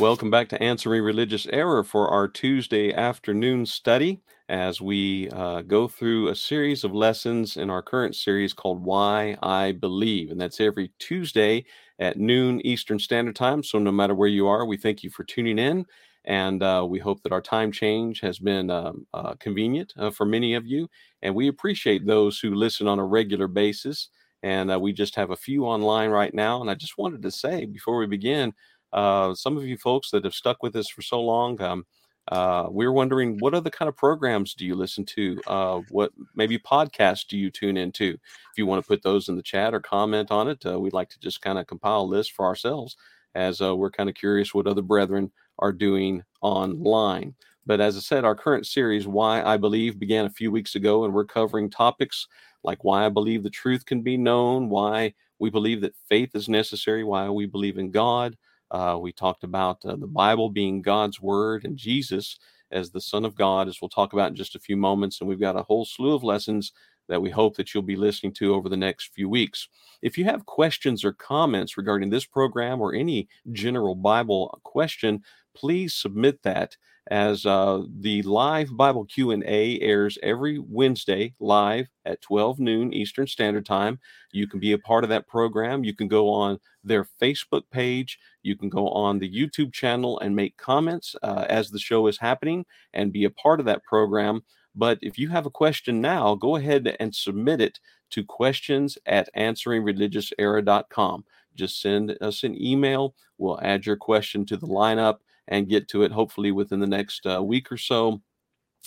Welcome back to Answering Religious Error for our Tuesday afternoon study as we uh, go through a series of lessons in our current series called Why I Believe. And that's every Tuesday at noon Eastern Standard Time. So no matter where you are, we thank you for tuning in. And uh, we hope that our time change has been um, uh, convenient uh, for many of you. And we appreciate those who listen on a regular basis. And uh, we just have a few online right now. And I just wanted to say before we begin, uh, some of you folks that have stuck with us for so long, um, uh, we're wondering what other kind of programs do you listen to? Uh, what maybe podcasts do you tune into? If you want to put those in the chat or comment on it, uh, we'd like to just kind of compile a list for ourselves as uh, we're kind of curious what other brethren are doing online. But as I said, our current series, Why I Believe, began a few weeks ago, and we're covering topics like why I believe the truth can be known, why we believe that faith is necessary, why we believe in God, uh, we talked about uh, the Bible being God's word and Jesus as the Son of God, as we'll talk about in just a few moments. And we've got a whole slew of lessons that we hope that you'll be listening to over the next few weeks. If you have questions or comments regarding this program or any general Bible question, please submit that as uh, the live Bible Q&A airs every Wednesday live at 12 noon Eastern Standard Time. You can be a part of that program. You can go on their Facebook page. You can go on the YouTube channel and make comments uh, as the show is happening and be a part of that program. But if you have a question now, go ahead and submit it to questions at answeringreligiouserror.com. Just send us an email. We'll add your question to the lineup and get to it hopefully within the next uh, week or so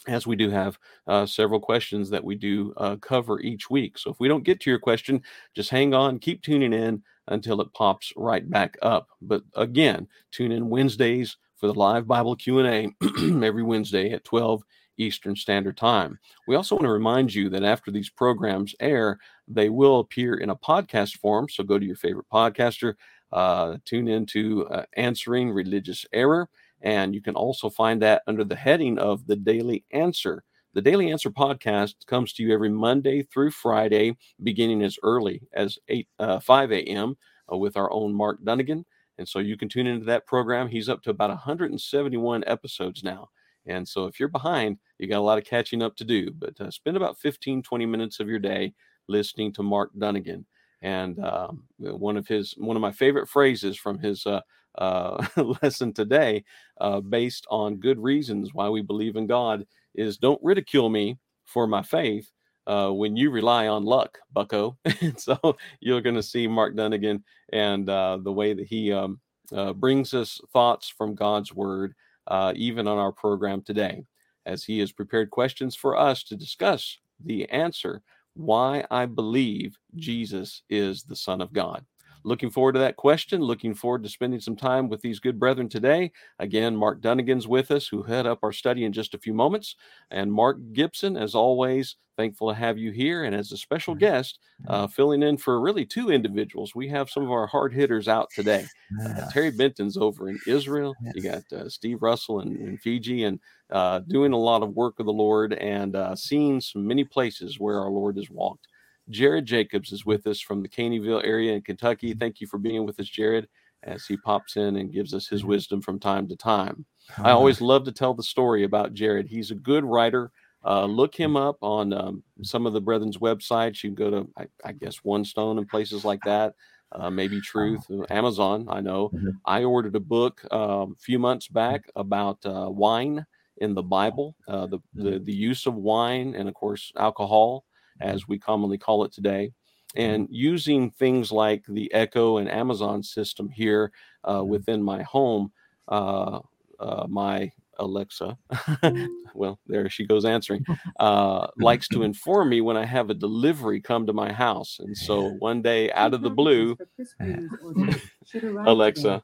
as we do have uh, several questions that we do uh, cover each week. So if we don't get to your question, just hang on, keep tuning in until it pops right back up. But again, tune in Wednesdays for the live Bible Q&A every Wednesday at 12 Eastern Standard Time. We also want to remind you that after these programs air, they will appear in a podcast form. So go to your favorite podcaster, uh, tune into uh, Answering Religious Error, and you can also find that under the heading of The Daily Answer. The Daily Answer podcast comes to you every Monday through Friday, beginning as early as 8, uh, 5 a.m. Uh, with our own Mark Dunagan. And so you can tune into that program. He's up to about 171 episodes now. And so if you're behind, you got a lot of catching up to do. But uh, spend about 15, 20 minutes of your day listening to Mark Dunagan. And um, one of his one of my favorite phrases from his uh, uh, lesson today, uh, based on good reasons why we believe in God, is don't ridicule me for my faith uh, when you rely on luck, Bucko. and so you're going to see Mark Dunagan and uh, the way that he um, uh, brings us thoughts from God's word, uh, even on our program today, as he has prepared questions for us to discuss the answer why I believe Jesus is the Son of God. Looking forward to that question. Looking forward to spending some time with these good brethren today. Again, Mark Dunagan's with us, who head up our study in just a few moments. And Mark Gibson, as always, thankful to have you here. And as a special guest, uh, filling in for really two individuals, we have some of our hard hitters out today. Uh, Terry Benton's over in Israel. You got uh, Steve Russell in, in Fiji and uh, doing a lot of work of the Lord and uh, seeing some many places where our Lord has walked. Jared Jacobs is with us from the Caneyville area in Kentucky. Thank you for being with us, Jared, as he pops in and gives us his wisdom from time to time. I always love to tell the story about Jared. He's a good writer. Uh, look him up on um, some of the brethren's websites. You can go to, I, I guess, One Stone and places like that. Uh, maybe Truth, uh, Amazon. I know. Mm-hmm. I ordered a book uh, a few months back about uh, wine in the Bible, uh, the, the mm-hmm. the use of wine, and of course alcohol as we commonly call it today. And mm-hmm. using things like the Echo and Amazon system here uh, mm-hmm. within my home, uh, uh, my Alexa, well, there she goes answering, uh, likes to inform me when I have a delivery come to my house. And so one day, out of the blue, Alexa,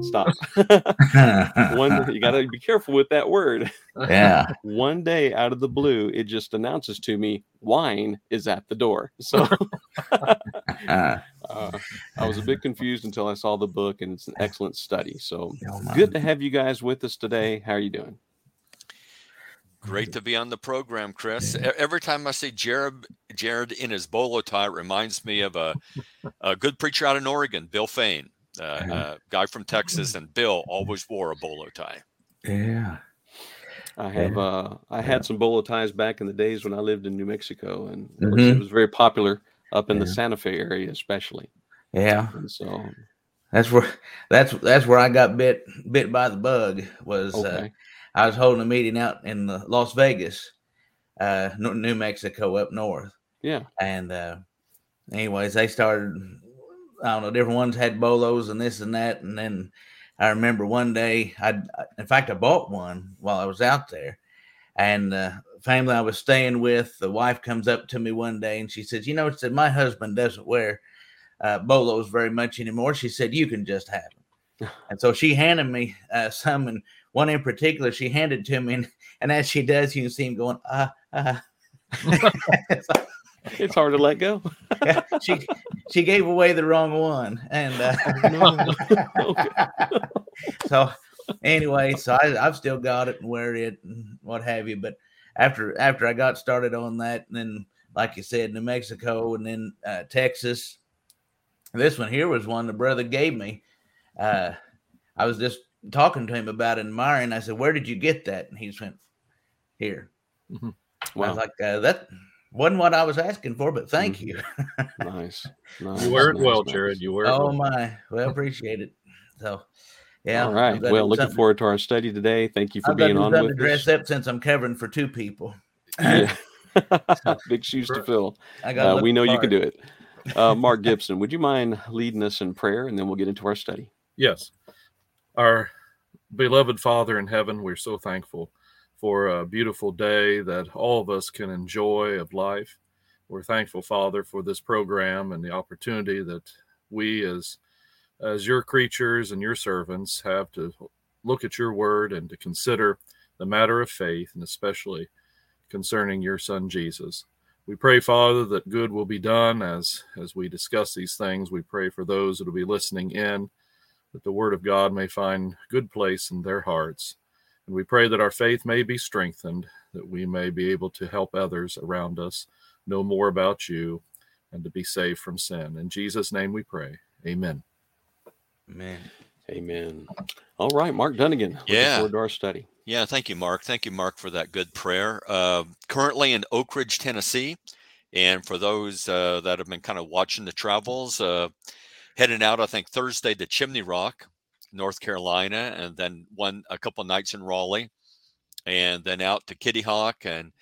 Stop. One, you got to be careful with that word. Yeah. One day out of the blue, it just announces to me, wine is at the door. So uh, I was a bit confused until I saw the book, and it's an excellent study. So oh, good to have you guys with us today. How are you doing? Great to be on the program, Chris. Every time I see Jared, Jared in his bolo tie, it reminds me of a, a good preacher out in Oregon, Bill Fain Uh, uh, guy from Texas, and Bill always wore a bolo tie. Yeah. I have Yeah. uh I had some bolo ties back in the days when I lived in New Mexico and it was, Mhm. it was very popular up in the Santa Fe area especially. Yeah. And so That's where that's that's where I got bit bit by the bug was uh, okay. I was holding a meeting out in uh, Las Vegas, uh, New New Mexico up north, Yeah. and uh, anyways, they started. I don't know, different ones had bolos and this and that, and then I remember one day, I in fact I bought one while I was out there, and uh, family I was staying with, the wife comes up to me one day and she says, "You know," said, "My husband doesn't wear uh, bolos very much anymore." She said, "You can just have them," and so she handed me uh, some, and one in particular she handed to me, and, and as she does, you can see him going, "Ah, ah." So, It's hard to let go. yeah, she she gave away the wrong one, and uh, No. So anyway, so I, I've still got it and wear it and what have you. But after after I got started on that, and then like you said, New Mexico and then uh, Texas. This one here was one the brother gave me. Uh, I was just talking to him about admiring. I said, "Where did you get that?" And he just went, "Here." I Wow. was like, uh, "That wasn't what I was asking for, but thank Mhm. you." Nice. nice. You wear it nice, well, nice. Jared. You wear it Oh well. my, well, appreciate it. So, yeah. All right. Well, looking forward to our study today. Thank you for I've got being to on something with to dress us. up since I'm covering for two people. Yeah. Big shoes to fill. I got. Uh, we know you can do it. Uh, Mark Gibson, would you mind leading us in prayer and then we'll get into our study? Yes. Our beloved Father in heaven, we're so thankful for a beautiful day that all of us can enjoy of life. We're thankful, Father, for this program and the opportunity that we as as your creatures and your servants have to look at your word and to consider the matter of faith and especially concerning your son Jesus. We pray, Father, that good will be done as as we discuss these things. We pray for those that will be listening in that the word of God may find good place in their hearts. And we pray that our faith may be strengthened, that we may be able to help others around us know more about you and to be saved from sin. In Jesus' name we pray. Amen. Amen. Amen. All right, Mark Dunagan. Looking Yeah. forward to our study. Yeah, thank you, Mark. Thank you, Mark, for that good prayer. Uh, currently in Oak Ridge, Tennessee. And for those uh, that have been kind of watching the travels, uh, heading out, I think Thursday to Chimney Rock, North Carolina, and then one a couple nights in Raleigh, and then out to Kitty Hawk and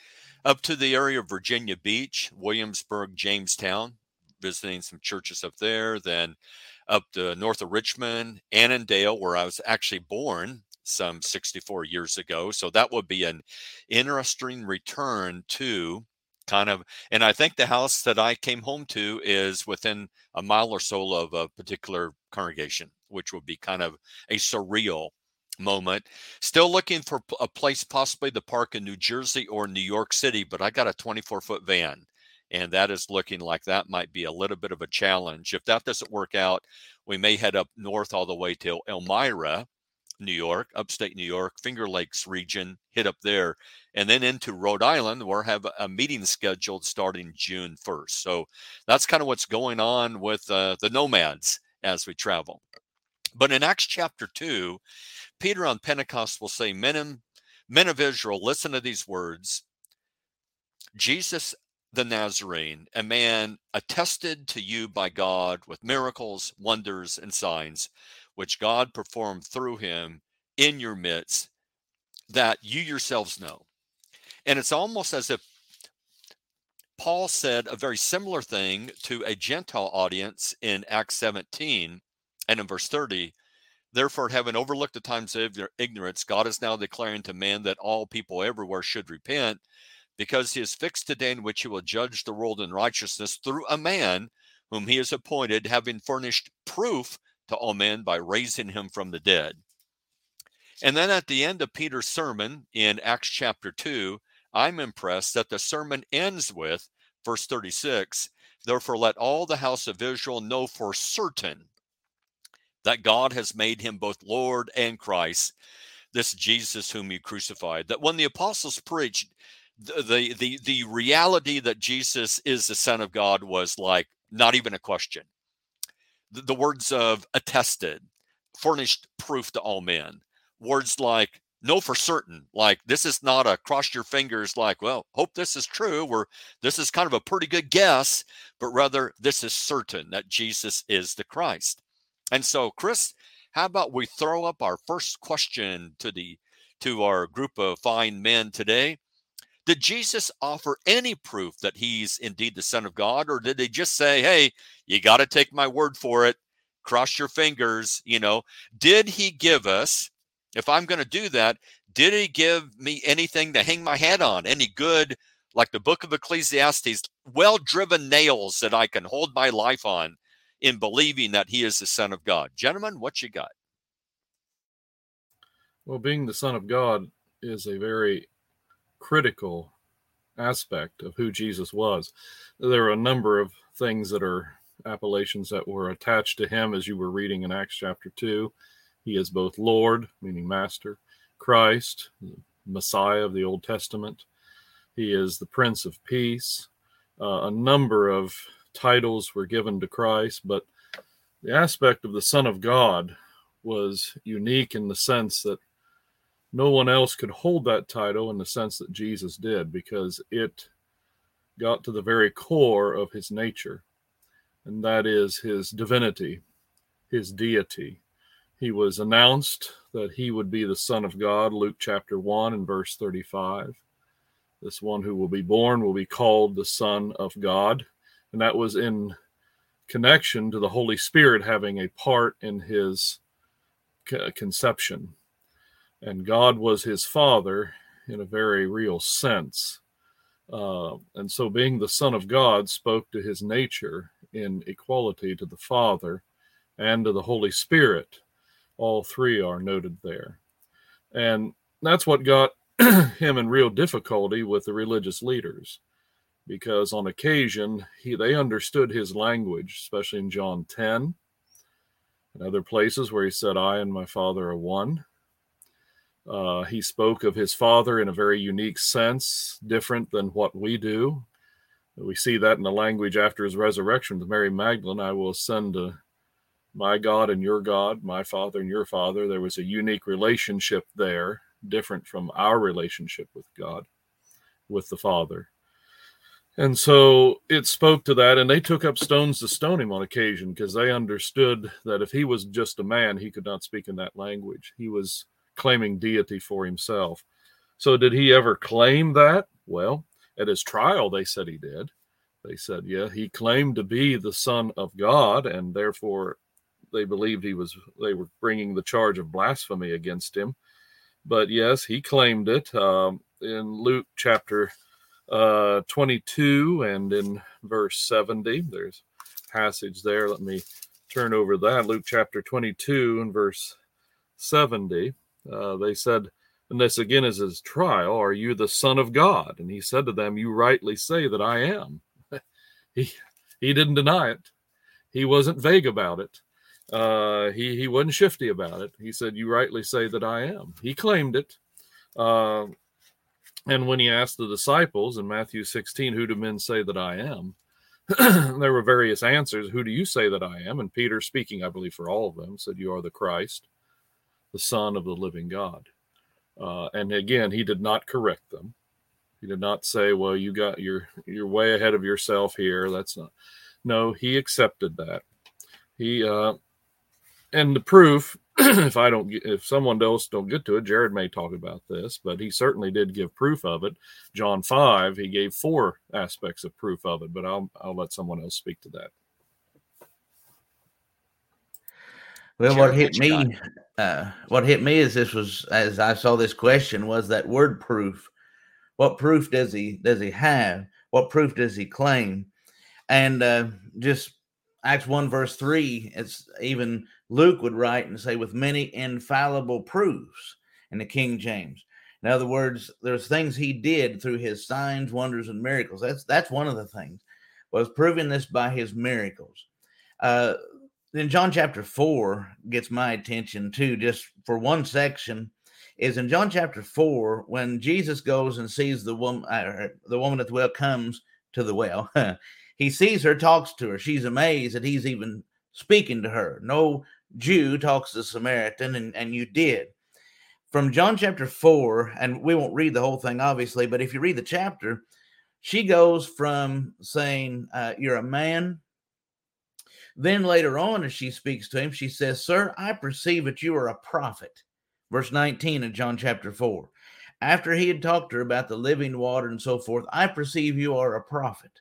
up to the area of Virginia Beach, Williamsburg, Jamestown, visiting some churches up there. Then up to north of Richmond, Annandale, where I was actually born some 64 years ago. So that would be an interesting return to kind of, and I think the house that I came home to is within a mile or so of a particular congregation, which would be kind of a surreal moment. Still looking for a place possibly the park in New Jersey or New York City, but I got a 24 foot van. And that is looking like that might be a little bit of a challenge. If that doesn't work out, we may head up north all the way to Elmira, New York, upstate New York, Finger Lakes region, hit up there, and then into Rhode Island, where I have a meeting scheduled starting June 1st. So that's kind of what's going on with uh, the nomads as we travel. But in Acts chapter 2, Peter on Pentecost will say, Men, men of Israel, listen to these words Jesus the Nazarene, a man attested to you by God with miracles, wonders, and signs, which God performed through him in your midst, that you yourselves know. And it's almost as if Paul said a very similar thing to a Gentile audience in Acts 17 and in verse 30. Therefore, having overlooked the times of their ignorance, God is now declaring to man that all people everywhere should repent because he has fixed a day in which he will judge the world in righteousness through a man whom he has appointed, having furnished proof to all men by raising him from the dead. And then at the end of Peter's sermon in Acts chapter 2, I'm impressed that the sermon ends with verse 36 Therefore, let all the house of Israel know for certain that God has made him both Lord and Christ, this Jesus whom you crucified. That when the apostles preached, the, the the reality that Jesus is the Son of God was like not even a question. the, the words of attested, furnished proof to all men. Words like know for certain, like this is not a cross your fingers, like, well, hope this is true, or this is kind of a pretty good guess, but rather this is certain that Jesus is the Christ. And so, Chris, how about we throw up our first question to the to our group of fine men today? Did Jesus offer any proof that he's indeed the Son of God, or did they just say, "Hey, you got to take my word for it. Cross your fingers." You know, did he give us? If I'm going to do that, did he give me anything to hang my hat on? Any good, like the book of Ecclesiastes, well driven nails that I can hold my life on in believing that he is the Son of God? Gentlemen, what you got? Well, being the Son of God is a very critical aspect of who Jesus was. There are a number of things that are appellations that were attached to him as you were reading in Acts chapter 2. He is both Lord, meaning Master, Christ, Messiah of the Old Testament. He is the Prince of Peace. Uh, a number of titles were given to Christ, but the aspect of the Son of God was unique in the sense that no one else could hold that title in the sense that Jesus did because it got to the very core of his nature, and that is his divinity, his deity. He was announced that he would be the Son of God, Luke chapter 1 and verse 35. This one who will be born will be called the Son of God. And that was in connection to the Holy Spirit having a part in his conception and God was his father in a very real sense. Uh, and so, being the Son of God spoke to his nature in equality to the Father and to the Holy Spirit. All three are noted there. And that's what got him in real difficulty with the religious leaders because on occasion he they understood his language especially in John 10 and other places where he said I and my father are one uh, he spoke of his father in a very unique sense, different than what we do. We see that in the language after his resurrection with Mary Magdalene I will ascend to my God and your God, my father and your father. There was a unique relationship there, different from our relationship with God, with the Father. And so it spoke to that, and they took up stones to stone him on occasion because they understood that if he was just a man, he could not speak in that language. He was claiming deity for himself. So, did he ever claim that? Well, at his trial, they said he did. They said, yeah, he claimed to be the Son of God, and therefore they believed he was, they were bringing the charge of blasphemy against him. But yes, he claimed it um, in Luke chapter uh, 22 and in verse 70. There's passage there. Let me turn over that. Luke chapter 22 and verse 70. Uh, they said, and this again is his trial, Are you the Son of God? And he said to them, You rightly say that I am. he, he didn't deny it, he wasn't vague about it. Uh, he, he wasn't shifty about it. He said, You rightly say that I am. He claimed it. Uh, and when he asked the disciples in Matthew 16, Who do men say that I am? there were various answers. Who do you say that I am? And Peter, speaking, I believe, for all of them, said, You are the Christ the Son of the living God. Uh, and again, he did not correct them. He did not say, "Well, you got you're you're way ahead of yourself here." That's not. No, he accepted that. He uh, and the proof. if I don't, if someone else don't get to it, Jared may talk about this, but he certainly did give proof of it. John five, he gave four aspects of proof of it, but I'll I'll let someone else speak to that. Well, Jared, what hit me uh, what hit me is this was as I saw this question was that word proof. What proof does he does he have? What proof does he claim? And uh, just Acts one verse three, it's even Luke would write and say with many infallible proofs in the King James. In other words, there's things he did through his signs, wonders, and miracles. That's that's one of the things was proving this by his miracles. Uh, then John chapter 4 gets my attention too, just for one section. Is in John chapter 4 when Jesus goes and sees the woman, uh, the woman at the well comes to the well. he sees her, talks to her. She's amazed that he's even speaking to her. No Jew talks to Samaritan, and, and you did. From John chapter 4, and we won't read the whole thing, obviously, but if you read the chapter, she goes from saying, uh, You're a man. Then later on, as she speaks to him, she says, Sir, I perceive that you are a prophet. Verse 19 of John chapter 4. After he had talked to her about the living water and so forth, I perceive you are a prophet.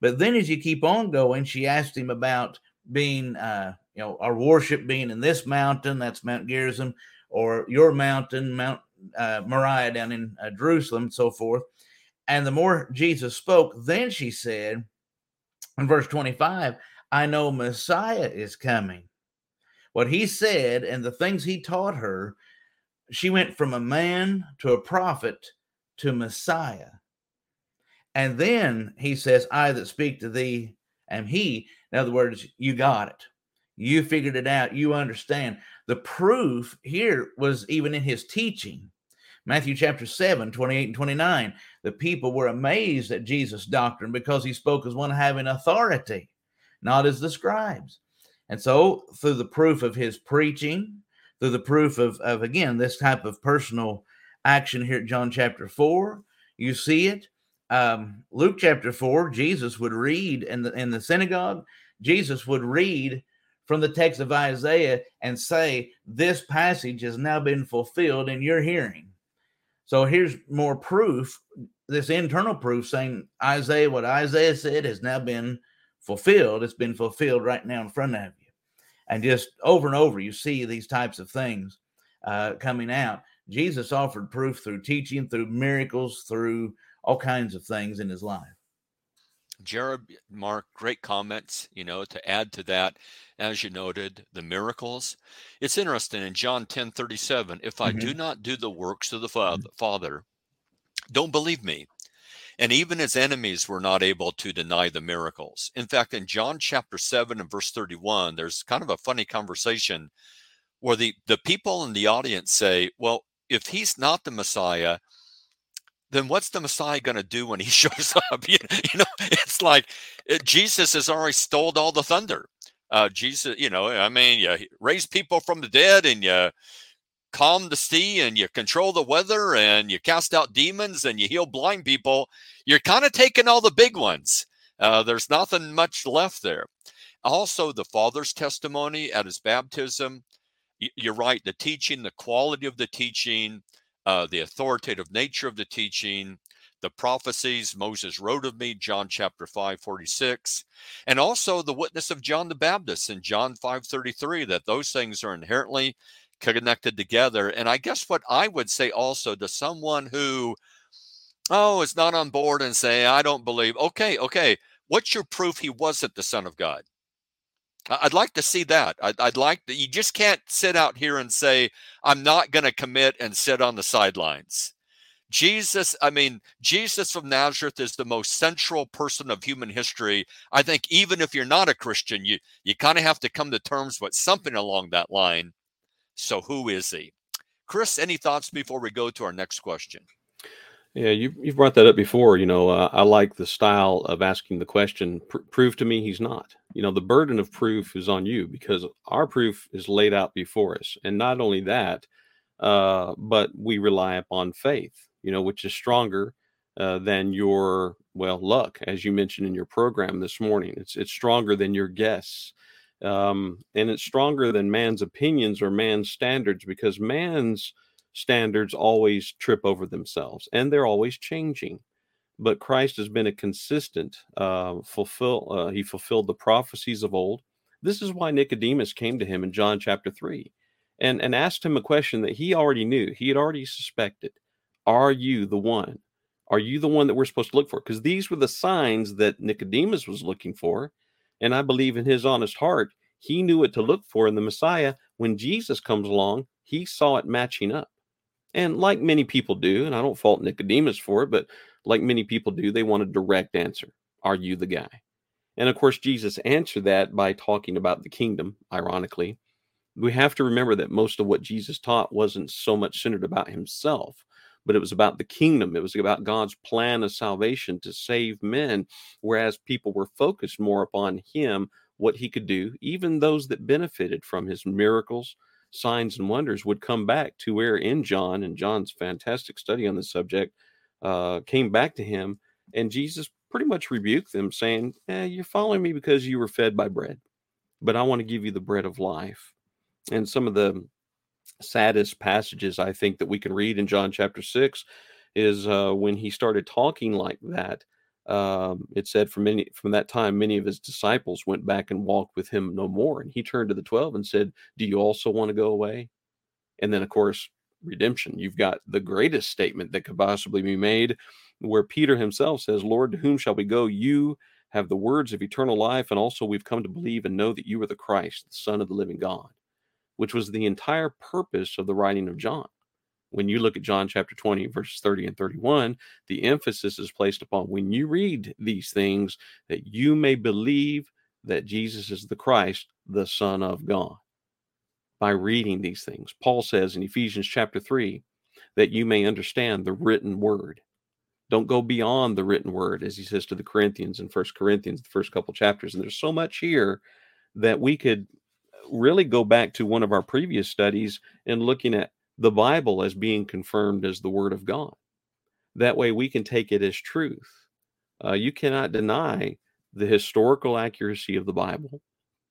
But then as you keep on going, she asked him about being, uh, you know, our worship being in this mountain, that's Mount Gerizim, or your mountain, Mount uh, Moriah down in uh, Jerusalem, and so forth. And the more Jesus spoke, then she said in verse 25, I know Messiah is coming. What he said and the things he taught her, she went from a man to a prophet to Messiah. And then he says, I that speak to thee am he. In other words, you got it. You figured it out. You understand. The proof here was even in his teaching. Matthew chapter 7, 28 and 29. The people were amazed at Jesus' doctrine because he spoke as one having authority, not as the scribes. And so, through the proof of his preaching, through the proof of, of again, this type of personal action here at John chapter 4, you see it um, Luke chapter 4, Jesus would read in the, in the synagogue, Jesus would read from the text of Isaiah and say, This passage has now been fulfilled in your hearing. So here's more proof, this internal proof saying Isaiah, what Isaiah said has now been fulfilled. It's been fulfilled right now in front of you. And just over and over, you see these types of things uh, coming out. Jesus offered proof through teaching, through miracles, through all kinds of things in his life. Jared, Mark, great comments. You know, to add to that, as you noted, the miracles. It's interesting in John 10 37, if I mm-hmm. do not do the works of the mm-hmm. Father, don't believe me. And even his enemies were not able to deny the miracles. In fact, in John chapter 7 and verse 31, there's kind of a funny conversation where the, the people in the audience say, Well, if he's not the Messiah, then what's the Messiah going to do when he shows up? You, you know, it's like it, Jesus has already stole all the thunder. Uh, Jesus, you know, I mean, you raise people from the dead and you calm the sea and you control the weather and you cast out demons and you heal blind people. You're kind of taking all the big ones. Uh, there's nothing much left there. Also, the Father's testimony at his baptism. You're right. The teaching, the quality of the teaching, uh, the authoritative nature of the teaching, the prophecies Moses wrote of me, John chapter 5, 46, and also the witness of John the Baptist in John 5, 33, that those things are inherently connected together. And I guess what I would say also to someone who, oh, is not on board and say, I don't believe, okay, okay, what's your proof he wasn't the Son of God? I'd like to see that. I'd, I'd like that. You just can't sit out here and say, I'm not going to commit and sit on the sidelines. Jesus, I mean, Jesus from Nazareth is the most central person of human history. I think even if you're not a Christian, you you kind of have to come to terms with something along that line. So who is he? Chris, any thoughts before we go to our next question? Yeah, you you've brought that up before. You know, uh, I like the style of asking the question. Pr- prove to me he's not. You know, the burden of proof is on you because our proof is laid out before us, and not only that, uh, but we rely upon faith. You know, which is stronger uh, than your well luck, as you mentioned in your program this morning. It's it's stronger than your guess, um, and it's stronger than man's opinions or man's standards because man's standards always trip over themselves and they're always changing but christ has been a consistent uh, fulfill uh, he fulfilled the prophecies of old. This is why nicodemus came to him in john chapter 3 and and asked him a question that he already knew he had already suspected. Are you the one? Are you the one that we're supposed to look for? Because these were the signs that nicodemus was looking for and i believe in his honest heart he knew what to look for in the messiah. When jesus comes along he saw it matching up and like many people do, and I don't fault Nicodemus for it, but like many people do, they want a direct answer. Are you the guy? And of course, Jesus answered that by talking about the kingdom, ironically. We have to remember that most of what Jesus taught wasn't so much centered about himself, but it was about the kingdom. It was about God's plan of salvation to save men, whereas people were focused more upon him what he could do, even those that benefited from his miracles, signs, and wonders would come back to where in John, and John's fantastic study on the subject uh, came back to him, and Jesus pretty much rebuked them, saying, eh, You're following me because you were fed by bread, but I want to give you the bread of life. And some of the saddest passages I think that we can read in John chapter 6 is uh, when he started talking like that. Um, it said from many from that time many of his disciples went back and walked with him no more and he turned to the 12 and said do you also want to go away? And then of course redemption. You've got the greatest statement that could possibly be made where peter himself says lord to whom shall we go? You have the words of eternal life and also we've come to believe and know that you are the christ the son of the living god which was the entire purpose of the writing of john when you look at John chapter 20, verses 30 and 31, the emphasis is placed upon when you read these things that you may believe that Jesus is the Christ, the Son of God. By reading these things, Paul says in Ephesians chapter 3 that you may understand the written word. Don't go beyond the written word, as he says to the Corinthians in First Corinthians, the first couple chapters. And there's so much here that we could really go back to one of our previous studies and looking at the Bible as being confirmed as the Word of God. That way we can take it as truth. Uh, you cannot deny the historical accuracy of the Bible.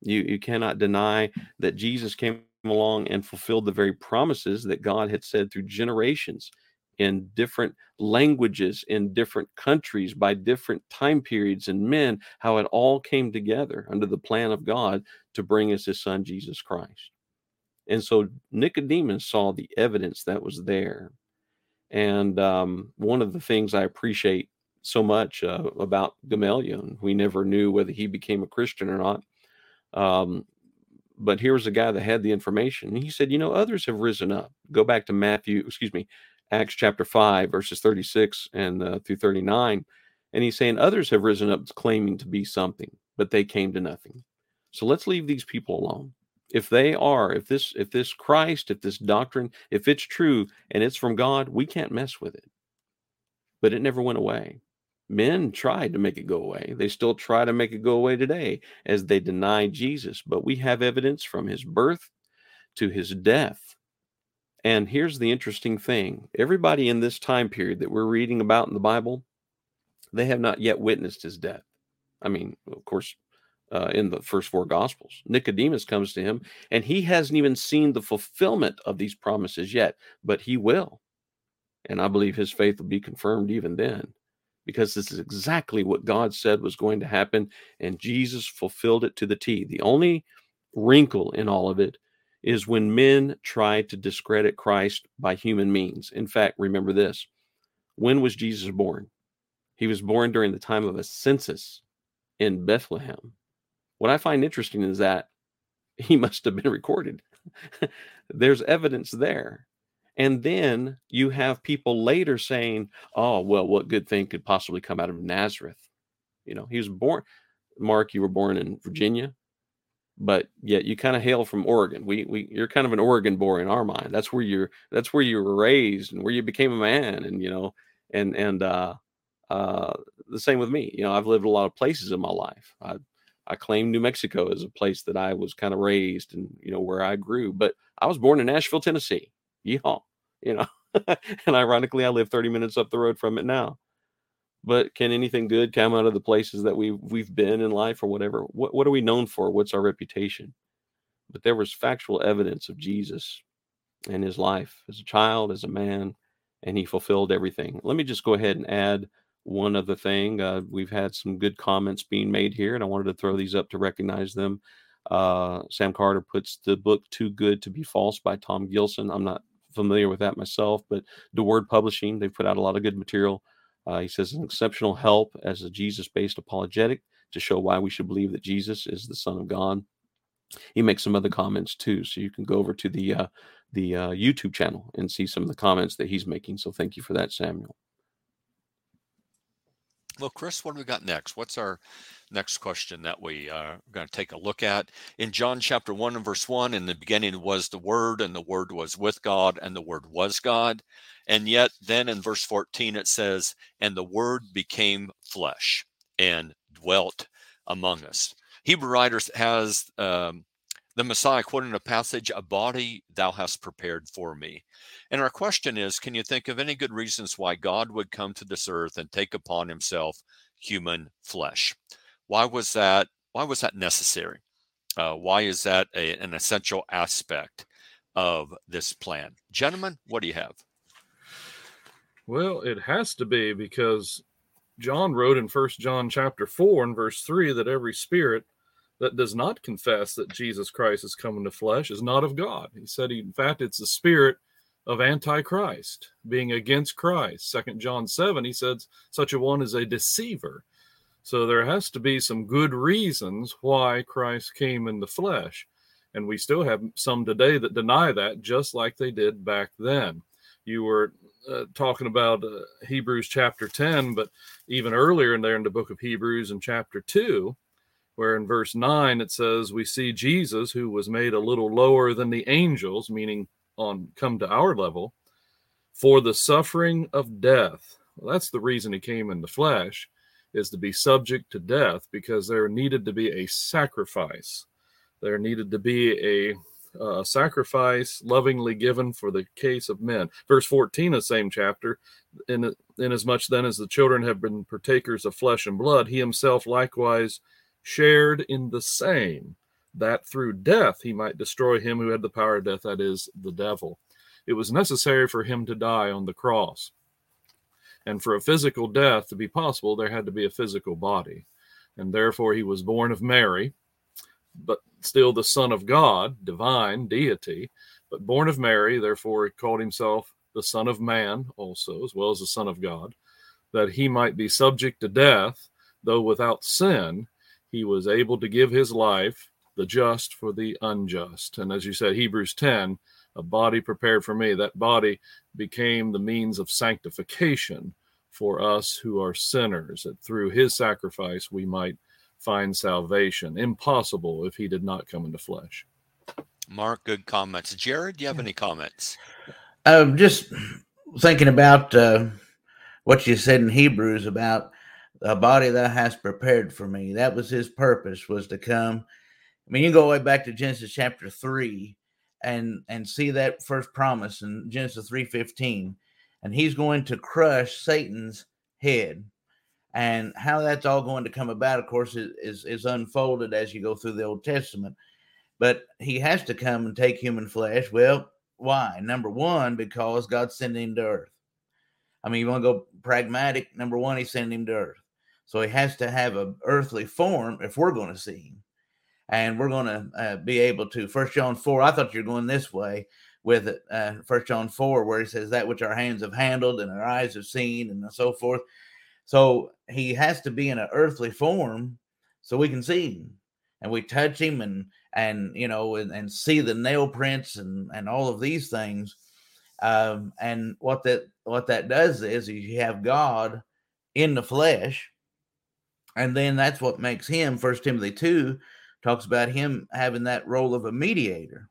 You, you cannot deny that Jesus came along and fulfilled the very promises that God had said through generations in different languages, in different countries, by different time periods and men, how it all came together under the plan of God to bring us his son, Jesus Christ. And so Nicodemus saw the evidence that was there. And um, one of the things I appreciate so much uh, about Gamaliel, we never knew whether he became a Christian or not. Um, but here was a guy that had the information. He said, You know, others have risen up. Go back to Matthew, excuse me, Acts chapter 5, verses 36 and uh, through 39. And he's saying, Others have risen up claiming to be something, but they came to nothing. So let's leave these people alone if they are if this if this christ if this doctrine if it's true and it's from god we can't mess with it. But it never went away. Men tried to make it go away. They still try to make it go away today as they deny jesus but we have evidence from his birth to his death. And here's the interesting thing. Everybody in this time period that we're reading about in the bible they have not yet witnessed his death. I mean of course uh, in the first four gospels. Nicodemus comes to him, and he hasn't even seen the fulfillment of these promises yet, but he will. And I believe his faith will be confirmed even then, because this is exactly what God said was going to happen, and Jesus fulfilled it to the T. The only wrinkle in all of it is when men try to discredit Christ by human means. In fact, remember this when was Jesus born? He was born during the time of a census in Bethlehem what I find interesting is that he must have been recorded. There's evidence there. And then you have people later saying, oh, well, what good thing could possibly come out of Nazareth? You know, he was born, Mark, you were born in Virginia, but yet you kind of hail from Oregon. We, we, you're kind of an Oregon boy in our mind. That's where you're, that's where you were raised and where you became a man. And, you know, and, and, uh, uh, the same with me. You know, I've lived a lot of places in my life. I, I claim New Mexico as a place that I was kind of raised and you know where I grew. But I was born in Nashville, Tennessee. Yeehaw, you know. and ironically, I live 30 minutes up the road from it now. But can anything good come out of the places that we we've been in life or whatever? What what are we known for? What's our reputation? But there was factual evidence of Jesus and his life as a child, as a man, and he fulfilled everything. Let me just go ahead and add one other thing. Uh, we've had some good comments being made here, and I wanted to throw these up to recognize them. Uh, Sam Carter puts the book Too Good to Be False by Tom Gilson. I'm not familiar with that myself, but the Word Publishing, they've put out a lot of good material. Uh, he says an exceptional help as a Jesus based apologetic to show why we should believe that Jesus is the Son of God. He makes some other comments too, so you can go over to the uh, the uh, YouTube channel and see some of the comments that he's making. So thank you for that, Samuel. Well, Chris, what do we got next? What's our next question that we uh, are going to take a look at? In John chapter 1 and verse 1, in the beginning was the Word, and the Word was with God, and the Word was God. And yet, then in verse 14, it says, And the Word became flesh and dwelt among us. Hebrew writers has um, the Messiah quoting a passage, "A body thou hast prepared for me." And our question is, can you think of any good reasons why God would come to this earth and take upon Himself human flesh? Why was that? Why was that necessary? Uh, why is that a, an essential aspect of this plan? Gentlemen, what do you have? Well, it has to be because John wrote in First John chapter 4 and verse 3 that every spirit that does not confess that Jesus Christ is come the flesh is not of God. He said, he, in fact, it's the spirit of Antichrist, being against Christ. Second John 7, he says, such a one is a deceiver. So there has to be some good reasons why Christ came in the flesh. And we still have some today that deny that, just like they did back then. You were uh, talking about uh, Hebrews chapter 10, but even earlier in there in the book of Hebrews in chapter 2, where in verse 9 it says, We see Jesus, who was made a little lower than the angels, meaning on come to our level, for the suffering of death. Well, that's the reason he came in the flesh is to be subject to death because there needed to be a sacrifice. There needed to be a uh, sacrifice lovingly given for the case of men. Verse 14 of the same chapter, in, inasmuch then as the children have been partakers of flesh and blood, he himself likewise shared in the same, that through death he might destroy him who had the power of death, that is, the devil. It was necessary for him to die on the cross. And for a physical death to be possible, there had to be a physical body. And therefore, he was born of Mary, but still the Son of God, divine deity, but born of Mary. Therefore, he called himself the Son of Man also, as well as the Son of God, that he might be subject to death, though without sin, he was able to give his life, the just for the unjust. And as you said, Hebrews 10, a body prepared for me. That body became the means of sanctification for us who are sinners, that through his sacrifice we might find salvation. Impossible if he did not come into flesh. Mark, good comments. Jared, do you have any comments? Um, just thinking about uh, what you said in Hebrews about the body thou hast prepared for me. That was his purpose, was to come. I mean, you go way back to Genesis chapter three and and see that first promise in Genesis 3:15 and he's going to crush Satan's head. And how that's all going to come about of course is, is, is unfolded as you go through the Old Testament. But he has to come and take human flesh. Well why? Number 1 because God sent him to earth. I mean you want to go pragmatic? Number 1 he sent him to earth so he has to have an earthly form if we're going to see him and we're going to uh, be able to. First John four. I thought you were going this way with it. Uh, First John four, where he says that which our hands have handled and our eyes have seen, and so forth. So he has to be in an earthly form so we can see him and we touch him and and you know and, and see the nail prints and and all of these things. Um, and what that what that does is you have God in the flesh, and then that's what makes him First Timothy two talks about him having that role of a mediator.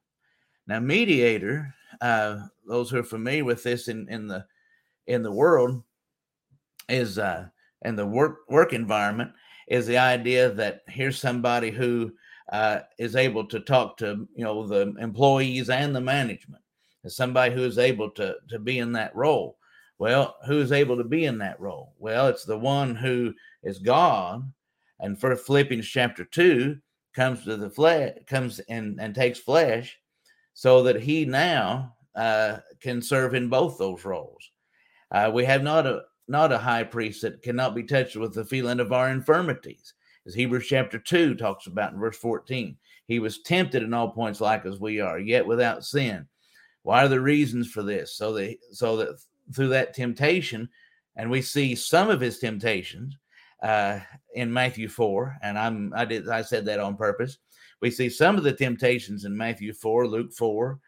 Now, mediator, uh, those who are familiar with this in, in the in the world, is uh, in the work work environment, is the idea that here's somebody who uh, is able to talk to you know the employees and the management. Is somebody who is able to to be in that role. Well, who is able to be in that role? Well, it's the one who is God. And for Philippians chapter 2, comes to the flesh, comes and, and takes flesh, so that he now uh, can serve in both those roles. Uh, we have not a not a high priest that cannot be touched with the feeling of our infirmities, as Hebrews chapter two talks about in verse fourteen. He was tempted in all points like as we are, yet without sin. Why are the reasons for this? So that so that through that temptation, and we see some of his temptations, uh, in Matthew 4, and I'm I did I said that on purpose. We see some of the temptations in Matthew 4, Luke 4,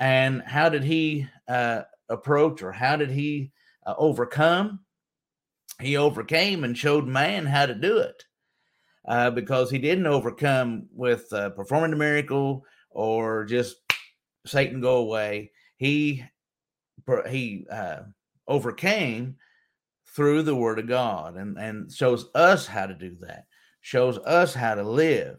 and how did he uh, approach or how did he uh, overcome? He overcame and showed man how to do it uh, because he didn't overcome with uh, performing a miracle or just Satan go away. He he uh, overcame through the word of God and, and shows us how to do that. shows us how to live,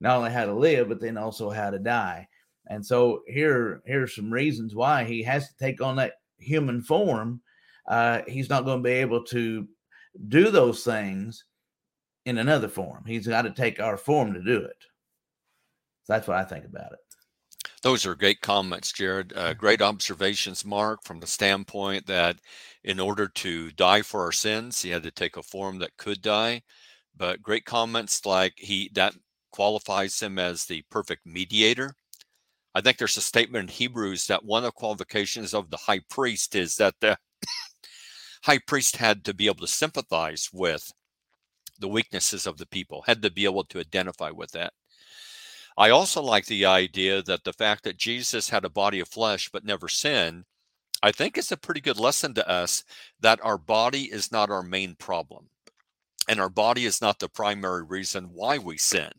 not only how to live, but then also how to die. And so here, here's some reasons why he has to take on that human form. Uh, he's not going to be able to do those things in another form. He's got to take our form to do it. So that's what I think about it. Those are great comments, Jared. Uh, great observations, Mark, from the standpoint that in order to die for our sins, he had to take a form that could die. But great comments like he that qualifies him as the perfect mediator. I think there's a statement in Hebrews that one of the qualifications of the high priest is that the high priest had to be able to sympathize with the weaknesses of the people, had to be able to identify with that. I also like the idea that the fact that Jesus had a body of flesh but never sinned, I think is a pretty good lesson to us that our body is not our main problem. And our body is not the primary reason why we sin.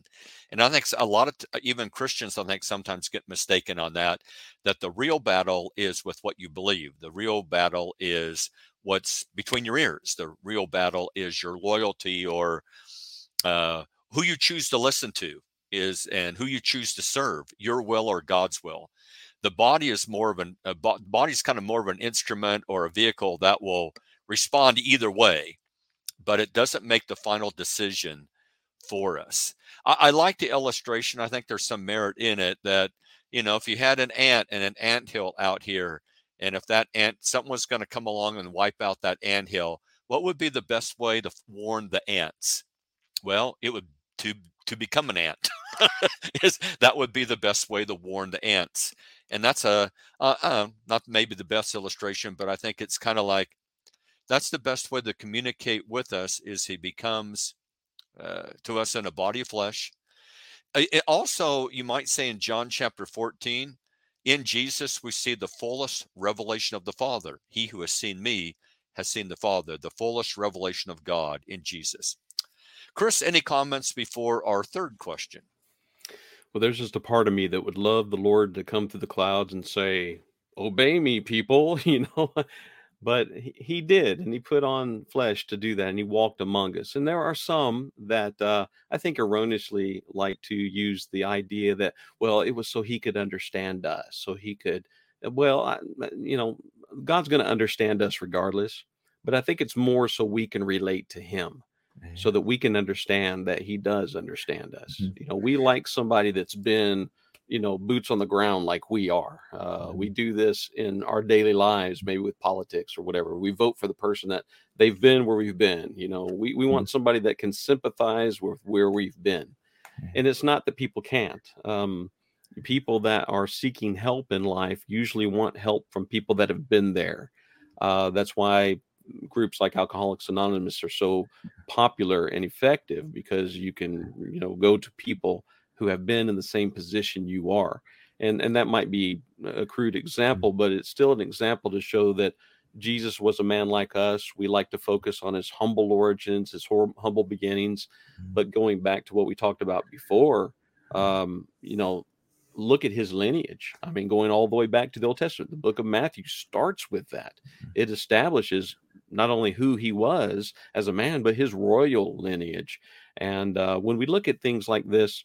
And I think a lot of even Christians, I think sometimes get mistaken on that, that the real battle is with what you believe. The real battle is what's between your ears. The real battle is your loyalty or uh, who you choose to listen to is and who you choose to serve, your will or God's will. The body is more of an uh, a body is kind of more of an instrument or a vehicle that will respond either way, but it doesn't make the final decision for us. I, I like the illustration. I think there's some merit in it that you know if you had an ant and an ant hill out here, and if that ant something was going to come along and wipe out that ant hill, what would be the best way to warn the ants? Well, it would to to become an ant. is that would be the best way to warn the ants. And that's a uh, uh, not maybe the best illustration but i think it's kind of like that's the best way to communicate with us is he becomes uh, to us in a body of flesh. It also you might say in john chapter 14 in jesus we see the fullest revelation of the father. He who has seen me has seen the father the fullest revelation of god in jesus chris any comments before our third question well, there's just a part of me that would love the Lord to come through the clouds and say, "Obey me, people," you know. but he, did, and he put on flesh to do that, and he walked among us. And there are some that uh, I think erroneously like to use the idea that, well, it was so he could understand us, so he could. Uh, well, I, you know, God's going to understand us regardless, but I think it's more so we can relate to Him so that we can understand that he does understand us. Mm-hmm. You know, we like somebody that's been, you know, boots on the ground like we are. Uh, mm-hmm. We do this in our daily lives, maybe with politics or whatever. We vote for the person that they've been where we've been. You know, we, we mm-hmm. want somebody that can sympathize with where we've been. And it's not that people can't. Um, people that are seeking help in life usually want help from people that have been there. Uh, that's why groups like Alcoholics Anonymous are so popular and effective because you can, you know, go to people who have been in the same position you are. And and that might be a crude example, mm-hmm. but it's still an example to show that Jesus was a man like us. We like to focus on his humble origins, his humble beginnings, mm-hmm. but going back to what we talked about before, mm-hmm. um, you know, look at his lineage. I mean, going all the way back to the Old Testament, the book of Matthew starts with that. It establishes not only who he was as a man, but his royal lineage. And uh, when we look at things like this,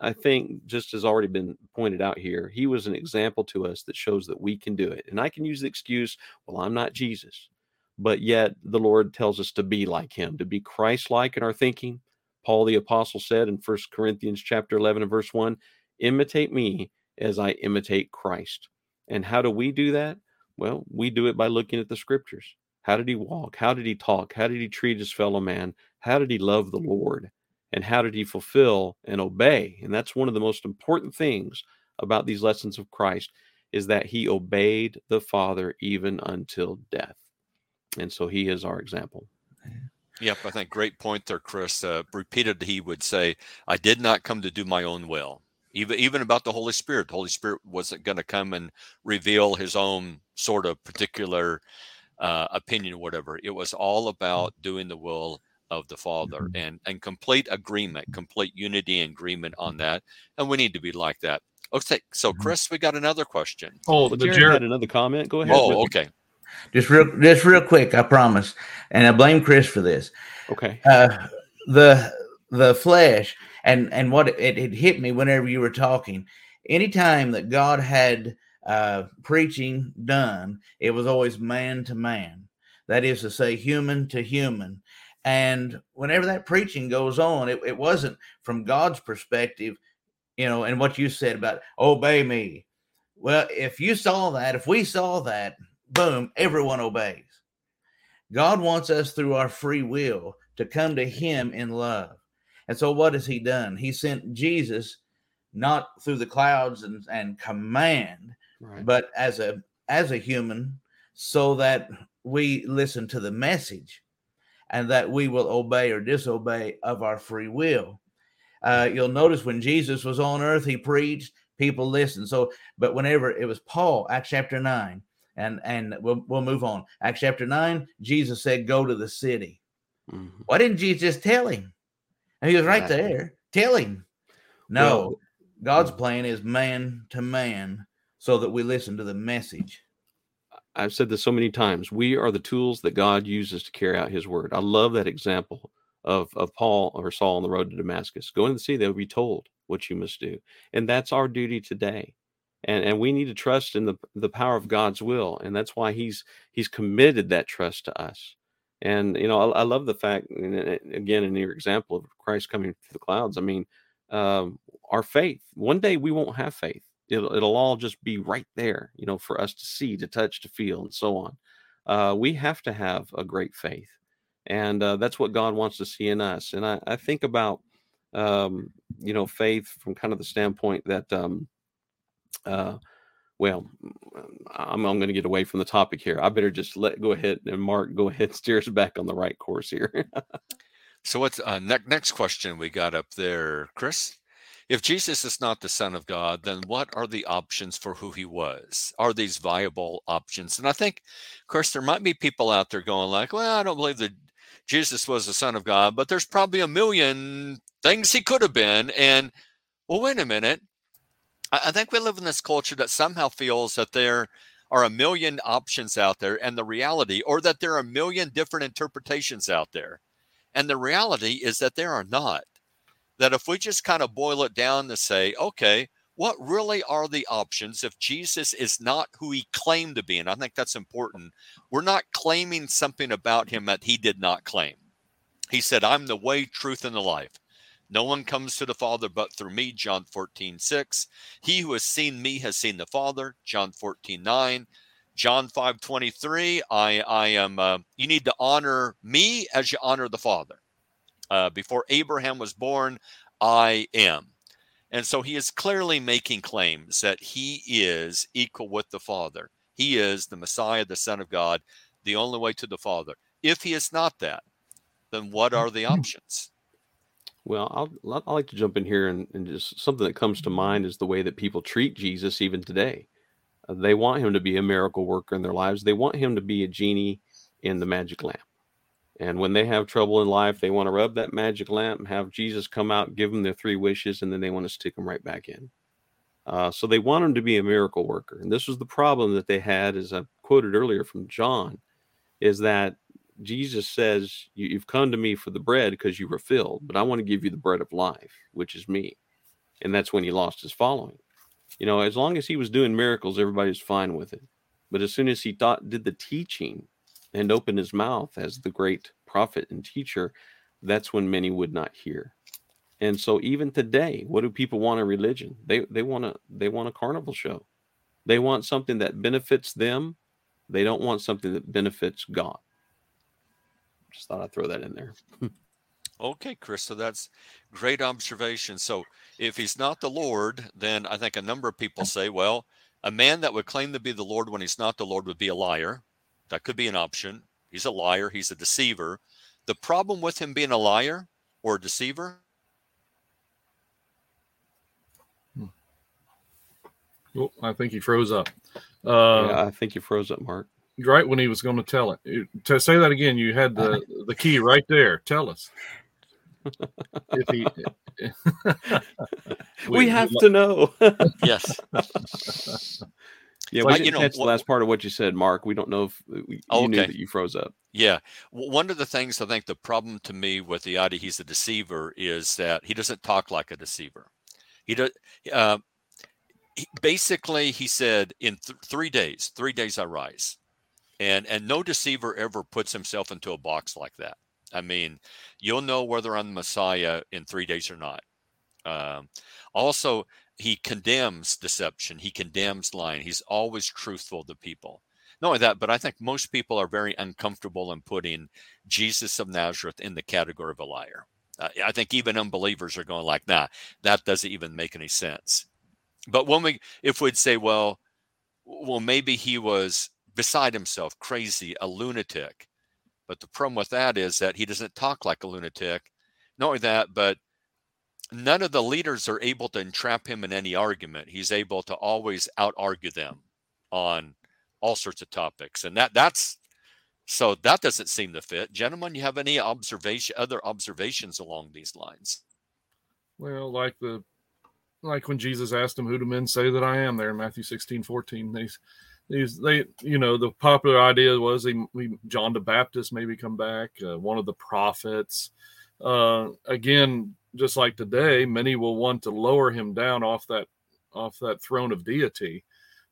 I think, just as already been pointed out here, he was an example to us that shows that we can do it. And I can use the excuse, well, I'm not Jesus. But yet the Lord tells us to be like him, to be Christ like in our thinking. Paul the apostle said in First Corinthians chapter 11 and verse 1, imitate me as I imitate Christ. And how do we do that? Well, we do it by looking at the scriptures. How did he walk? How did he talk? How did he treat his fellow man? How did he love the Lord? And how did he fulfill and obey? And that's one of the most important things about these lessons of Christ is that he obeyed the Father even until death. And so he is our example. Yep, I think great point there, Chris. Uh, repeated, he would say, "I did not come to do my own will." Even even about the Holy Spirit, the Holy Spirit wasn't going to come and reveal His own sort of particular uh, opinion or whatever. It was all mm. about doing the will of the Father mm-hmm. and and complete agreement, complete unity and agreement on that. And we need to be like that. Okay, so mm-hmm. Chris, we got another question. Oh, the Jared, had another comment. Go ahead. Oh, okay. Just real, just real quick. I promise, and I blame Chris for this. Okay. Uh, the the flesh and and what it, it hit me whenever you were talking anytime that god had uh preaching done it was always man to man. That is to say human to human. And whenever that preaching goes on it, it wasn't from god's perspective you know and what you said about obey me. Well if you saw that if we saw that boom everyone obeys. God wants us through our free will to come to him in love and so what has he done? He sent Jesus not through the clouds and, and command, right. but as a as a human, so that we listen to the message and that we will obey or disobey of our free will. Uh, you'll notice when Jesus was on earth, he preached, people listened. So, but whenever it was Paul, Acts chapter 9, and and we'll, we'll move on. Acts chapter 9, Jesus said, Go to the city. Mm-hmm. Why didn't Jesus tell him? And he was right there. Tell him. No, well, God's mm. plan is man to man so that we listen to the message. I've said this so many times. We are the tools that God uses to carry out his word. I love that example of, of Paul or Saul on the road to Damascus. Go into the sea, they'll be told what you must do. And that's our duty today. And and we need to trust in the the power of God's will. And that's why he's he's committed that trust to us. And you know, I, I love the fact, again, in your example of Christ coming through the clouds. I mean, um, our faith. One day we won't have faith. It'll it'll all just be right there, you know, for us to see, to touch, to feel, and so on. Uh, we have to have a great faith, and uh, that's what God wants to see in us. And I, I think about, um, you know, faith from kind of the standpoint that. Um, uh, well, I'm, I'm going to get away from the topic here. I better just let go ahead and Mark go ahead steer us back on the right course here. so what's uh, ne- next question we got up there, Chris? If Jesus is not the Son of God, then what are the options for who he was? Are these viable options? And I think, of course, there might be people out there going like, well, I don't believe that Jesus was the Son of God, but there's probably a million things he could have been. And well, wait a minute. I think we live in this culture that somehow feels that there are a million options out there and the reality, or that there are a million different interpretations out there. And the reality is that there are not. That if we just kind of boil it down to say, okay, what really are the options if Jesus is not who he claimed to be? And I think that's important. We're not claiming something about him that he did not claim. He said, I'm the way, truth, and the life. No one comes to the Father but through me, John 14, 6. He who has seen me has seen the Father, John 14, 9. John 5, 23. I, I am, uh, you need to honor me as you honor the Father. Uh, before Abraham was born, I am. And so he is clearly making claims that he is equal with the Father. He is the Messiah, the Son of God, the only way to the Father. If he is not that, then what are the options? Well, I'll, I like to jump in here and, and just something that comes to mind is the way that people treat Jesus even today. Uh, they want him to be a miracle worker in their lives. They want him to be a genie in the magic lamp. And when they have trouble in life, they want to rub that magic lamp and have Jesus come out, give them their three wishes, and then they want to stick them right back in. Uh, so they want him to be a miracle worker. And this was the problem that they had, as I quoted earlier from John, is that Jesus says, You've come to me for the bread because you were filled, but I want to give you the bread of life, which is me. And that's when he lost his following. You know, as long as he was doing miracles, everybody was fine with it. But as soon as he thought, did the teaching and opened his mouth as the great prophet and teacher, that's when many would not hear. And so even today, what do people want in religion? They they want a they want a carnival show. They want something that benefits them. They don't want something that benefits God. Just thought I'd throw that in there. okay, Chris. So that's great observation. So if he's not the Lord, then I think a number of people say, well, a man that would claim to be the Lord when he's not the Lord would be a liar. That could be an option. He's a liar. He's a deceiver. The problem with him being a liar or a deceiver. Hmm. Oh, I think he froze up. Uh, yeah, I think you froze up, Mark right when he was going to tell it. To say that again, you had the the key right there. Tell us. if he, we, we have to know. yes. Yeah, Like, we didn't know, catch the last part of what you said, Mark. We don't know if uh, we, Oh, you knew that you froze up. Yeah. W- One of the things I think the problem to me with the idea he's a deceiver is that he doesn't talk like a deceiver. He does. Uh, he, basically, he said, "In th- three days, three days I rise," and and no deceiver ever puts himself into a box like that. I mean, you'll know whether I'm the Messiah in three days or not. Um, also, he condemns deception. He condemns lying. He's always truthful to people. Not only that, but I think most people are very uncomfortable in putting Jesus of Nazareth in the category of a liar. Uh, I think even unbelievers are going like, "Nah, that doesn't even make any sense." But when we, if we'd say, "Well, well, maybe he was beside himself, crazy, a lunatic," but the problem with that is that he doesn't talk like a lunatic. Not only that, but none of the leaders are able to entrap him in any argument. He's able to always out argue them on all sorts of topics, and that that's so that doesn't seem to fit. Gentlemen, you have any observation, other observations along these lines? Well, like the like when Jesus asked him, "Who do men say that I am?" There in Matthew 16, 14. These, these, they, you know, the popular idea was he, we, John the Baptist maybe come back, uh, one of the prophets. Uh, again, just like today, many will want to lower him down off that off that throne of deity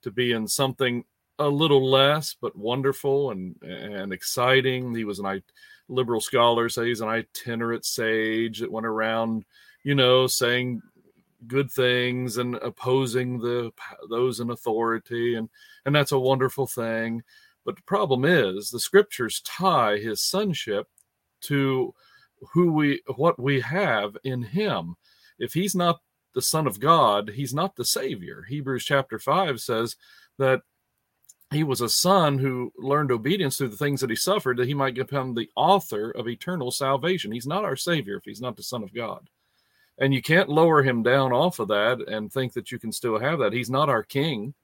to be in something a little less, but wonderful and and exciting. He was an I, liberal scholar, say he's an itinerant sage that went around, you know, saying good things and opposing the those in authority, and and that's a wonderful thing. But the problem is the scriptures tie his sonship to who we what we have in him. If he's not the son of God, he's not the savior. Hebrews chapter 5 says that he was a son who learned obedience through the things that he suffered that he might become the author of eternal salvation. He's not our savior if he's not the son of God. And you can't lower him down off of that and think that you can still have that. He's not our king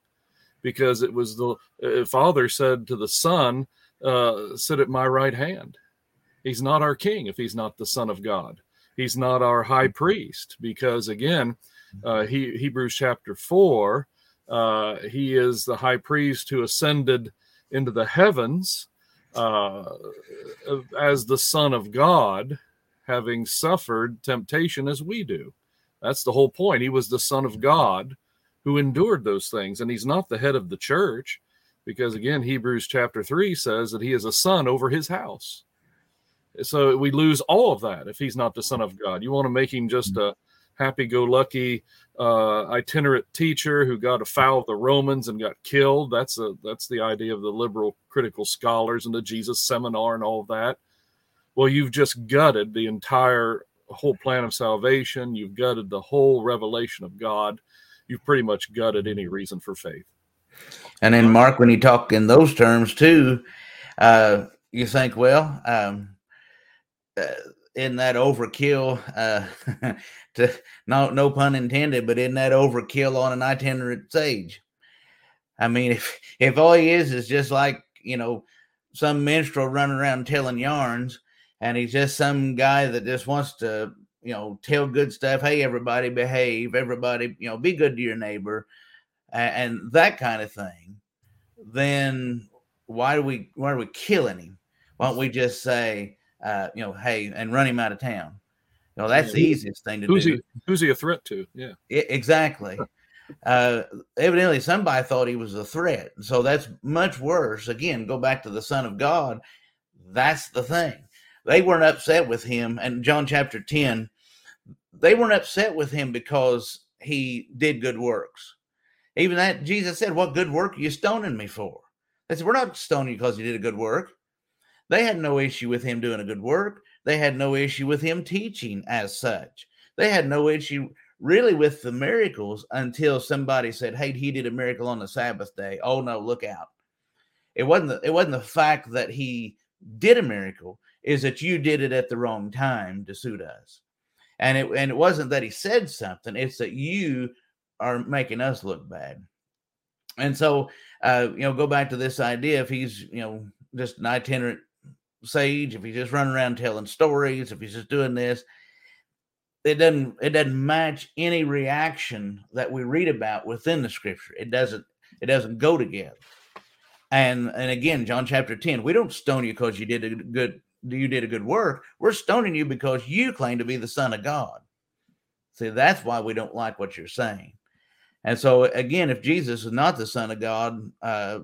because it was the uh, father said to the son, uh, sit at my right hand. He's not our king if he's not the son of God. He's not our high priest because again, uh, he, Hebrews chapter four, uh, he is the high priest who ascended into the heavens uh, as the Son of God, having suffered temptation as we do. That's the whole point. He was the Son of God who endured those things, and he's not the head of the church because, again, Hebrews chapter 3 says that he is a son over his house. So we lose all of that if he's not the Son of God. You want to make him just a happy go lucky uh, itinerant teacher who got afoul of the Romans and got killed. That's a that's the idea of the liberal critical scholars and the Jesus seminar and all that. Well, you've just gutted the entire whole plan of salvation. You've gutted the whole revelation of God. You've pretty much gutted any reason for faith. And then, Mark, when you talk in those terms too, uh, you think, well, um, uh, in that overkill, uh, to no no pun intended, but in that overkill on an itinerant sage. I mean, if if all he is is just like you know some minstrel running around telling yarns, and he's just some guy that just wants to you know tell good stuff. Hey, everybody, behave. Everybody, you know, be good to your neighbor, and, and that kind of thing. Then why do we why are we killing him? Why don't we just say, uh, you know, hey, and run him out of town? You know, that's the easiest thing to Who's do. he? Who's he a threat to? Yeah. Exactly. Uh, evidently, somebody thought he was a threat. So that's much worse. Again, go back to the Son of God. That's the thing. They weren't upset with him. And John chapter 10, they weren't upset with him because he did good works. Even that, Jesus said, What good work are you stoning me for? They said, We're not stoning you because you did a good work. They had no issue with him doing a good work. They had no issue with him teaching as such. They had no issue really with the miracles until somebody said, "Hey, he did a miracle on the Sabbath day." Oh no, look out! It wasn't the, it wasn't the fact that he did a miracle; is that you did it at the wrong time to suit us. And it and it wasn't that he said something; it's that you are making us look bad. And so, uh, you know, go back to this idea: if he's you know just an itinerant sage, if he's just running around telling stories, if he's just doing this, it doesn't it doesn't match any reaction that we read about within the scripture. It doesn't It doesn't go together. And and again, John chapter 10, we don't stone you because you did a good you did a good work. We're stoning you because you claim to be the son of God. See, that's why we don't like what you're saying. And so again, if Jesus is not the son of God, uh,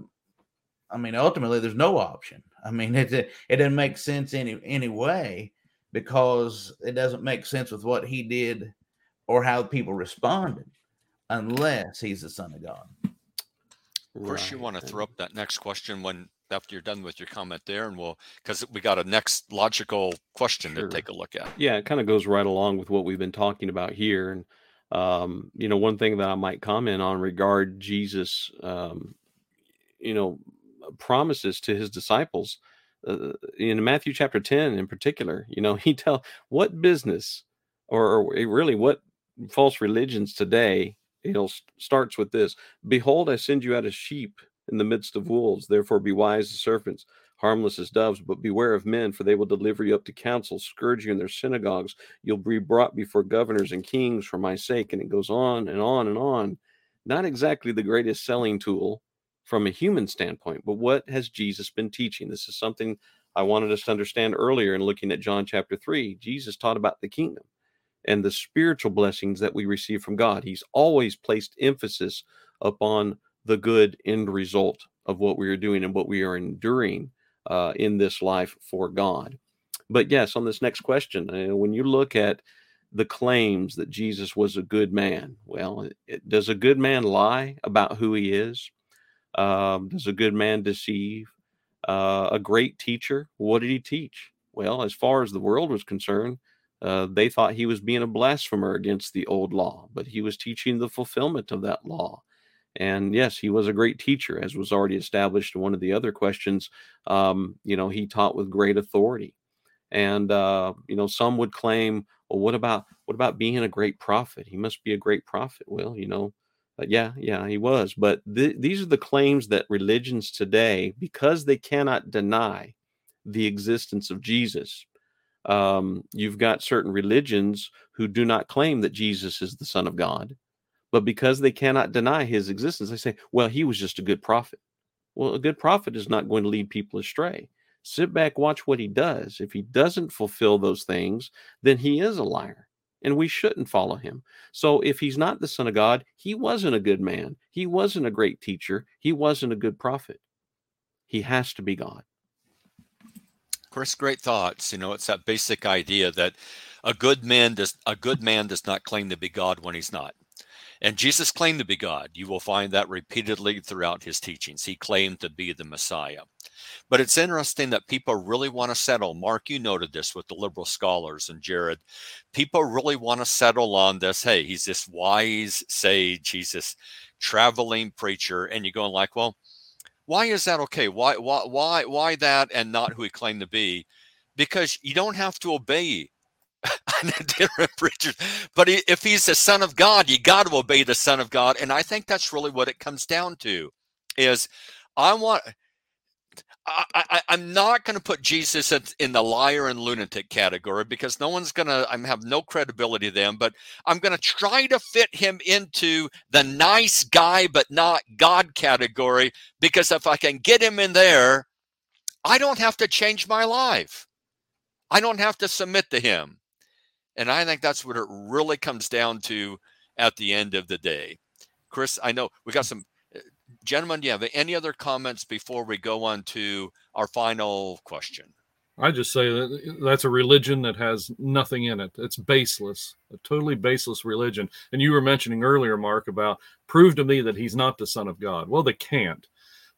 I mean, ultimately, there's no option. I mean, it it doesn't make sense any any way because it doesn't make sense with what he did or how people responded unless he's the son of God. Of course, right. you want to throw up that next question when after you're done with your comment there, and we'll because we got a next logical question sure. to take a look at. Yeah, it kind of goes right along with what we've been talking about here, and um, you know, one thing that I might comment on regard Jesus, um, you know, promises to his disciples uh, in Matthew chapter 10 in particular, you know, he tell what business or, or really what false religions today, you know, starts with this, behold, I send you out as sheep in the midst of wolves, therefore be wise as serpents, harmless as doves, but beware of men, for they will deliver you up to council, scourge you in their synagogues. You'll be brought before governors and kings for my sake. And it goes on and on and on. Not exactly the greatest selling tool from a human standpoint, but what has Jesus been teaching? This is something I wanted us to understand earlier in looking at John chapter 3. Jesus taught about the kingdom and the spiritual blessings that we receive from God. He's always placed emphasis upon the good end result of what we are doing and what we are enduring uh, in this life for God. But yes, on this next question, uh, when you look at the claims that Jesus was a good man, well, it, does a good man lie about who he is? Um, does a good man deceive? Uh, a great teacher, what did he teach? Well, as far as the world was concerned, uh, they thought he was being a blasphemer against the old law, but he was teaching the fulfillment of that law. And yes, he was a great teacher, as was already established in one of the other questions. Um, you know, he taught with great authority. And uh, you know, some would claim, well, what about what about being a great prophet? He must be a great prophet. Well, you know, uh, yeah, yeah, he was. But th- these are the claims that religions today, because they cannot deny the existence of Jesus, um, you've got certain religions who do not claim that Jesus is the Son of God, but because they cannot deny his existence, they say, well, he was just a good prophet. Well, a good prophet is not going to lead people astray. Sit back, watch what he does. If he doesn't fulfill those things, then he is a liar and we shouldn't follow him. So if he's not the son of God, he wasn't a good man. He wasn't a great teacher. He wasn't a good prophet. He has to be God. Chris, great thoughts. You know, it's that basic idea that a good man does a good man does not claim to be God when he's not. And Jesus claimed to be God. You will find that repeatedly throughout his teachings. He claimed to be the Messiah. But it's interesting that people really want to settle. Mark, you noted this with the liberal scholars and Jared. People really want to settle on this. Hey, he's this wise sage. He's this traveling preacher. And you're going like, well, why is that okay? Why, why, why, why that and not who he claimed to be? Because you don't have to obey But if he's the son of God, you got to obey the son of God. And I think that's really what it comes down to is I want I, am not going to put Jesus in the liar and lunatic category because no one's going to, I have no credibility then, but I'm going to try to fit him into the nice guy, but not God category because if I can get him in there, I don't have to change my life. I don't have to submit to him. And I think that's what it really comes down to at the end of the day. Chris, I know we got some eh, gentlemen, do you have any other comments before we go on to our final question? I just say that eh, that's a religion that has nothing in it. It's baseless, a totally baseless religion. And you were mentioning earlier, Mark, about prove to me that he's not the Son of God. Well, they can't.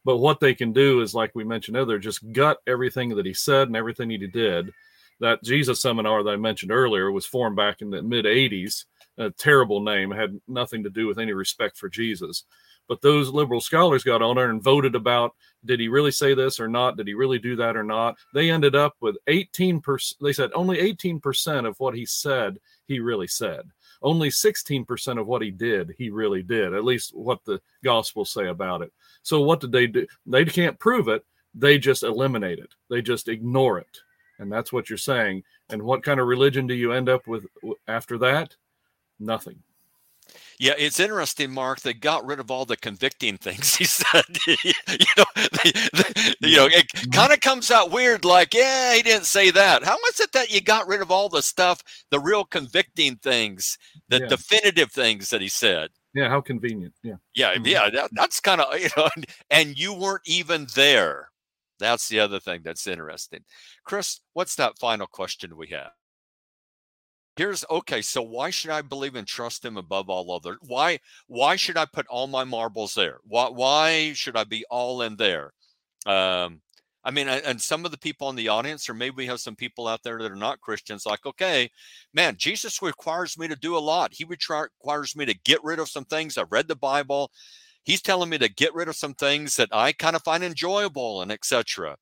But what they can do is, like we mentioned earlier, just gut everything that he said and everything he did. That Jesus seminar that I mentioned earlier was formed back in the mid 80s. A terrible name, had nothing to do with any respect for Jesus. But those liberal scholars got on there and voted about did he really say this or not? Did he really do that or not? They ended up with 18%. They said only 18% of what he said, he really said. Only 16% of what he did, he really did, at least what the gospels say about it. So what did they do? They can't prove it. They just eliminate it, they just ignore it. And that's what you're saying. And what kind of religion do you end up with after that? Nothing. Yeah, it's interesting, Mark. They got rid of all the convicting things he said. you know, they, they, you know, it Mm-hmm. kind of comes out weird. Like, yeah, he didn't say that. How was it that you got rid of all the stuff, the real convicting things, the Yeah. definitive things that he said? Yeah, how convenient. Yeah. Yeah, Mhm. yeah, that, that's kind of you know, and you weren't even there. That's the other thing that's interesting. Chris, what's that final question we have? Here's okay. So why should I believe and trust him above all other? Why why should I put all my marbles there? Why why should I be all in there? Um, I mean, and some of the people in the audience, or maybe we have some people out there that are not Christians, like, okay, man, Jesus requires me to do a lot. He requires me to get rid of some things. I've read the Bible. He's telling me to get rid of some things that I kind of find enjoyable and etc.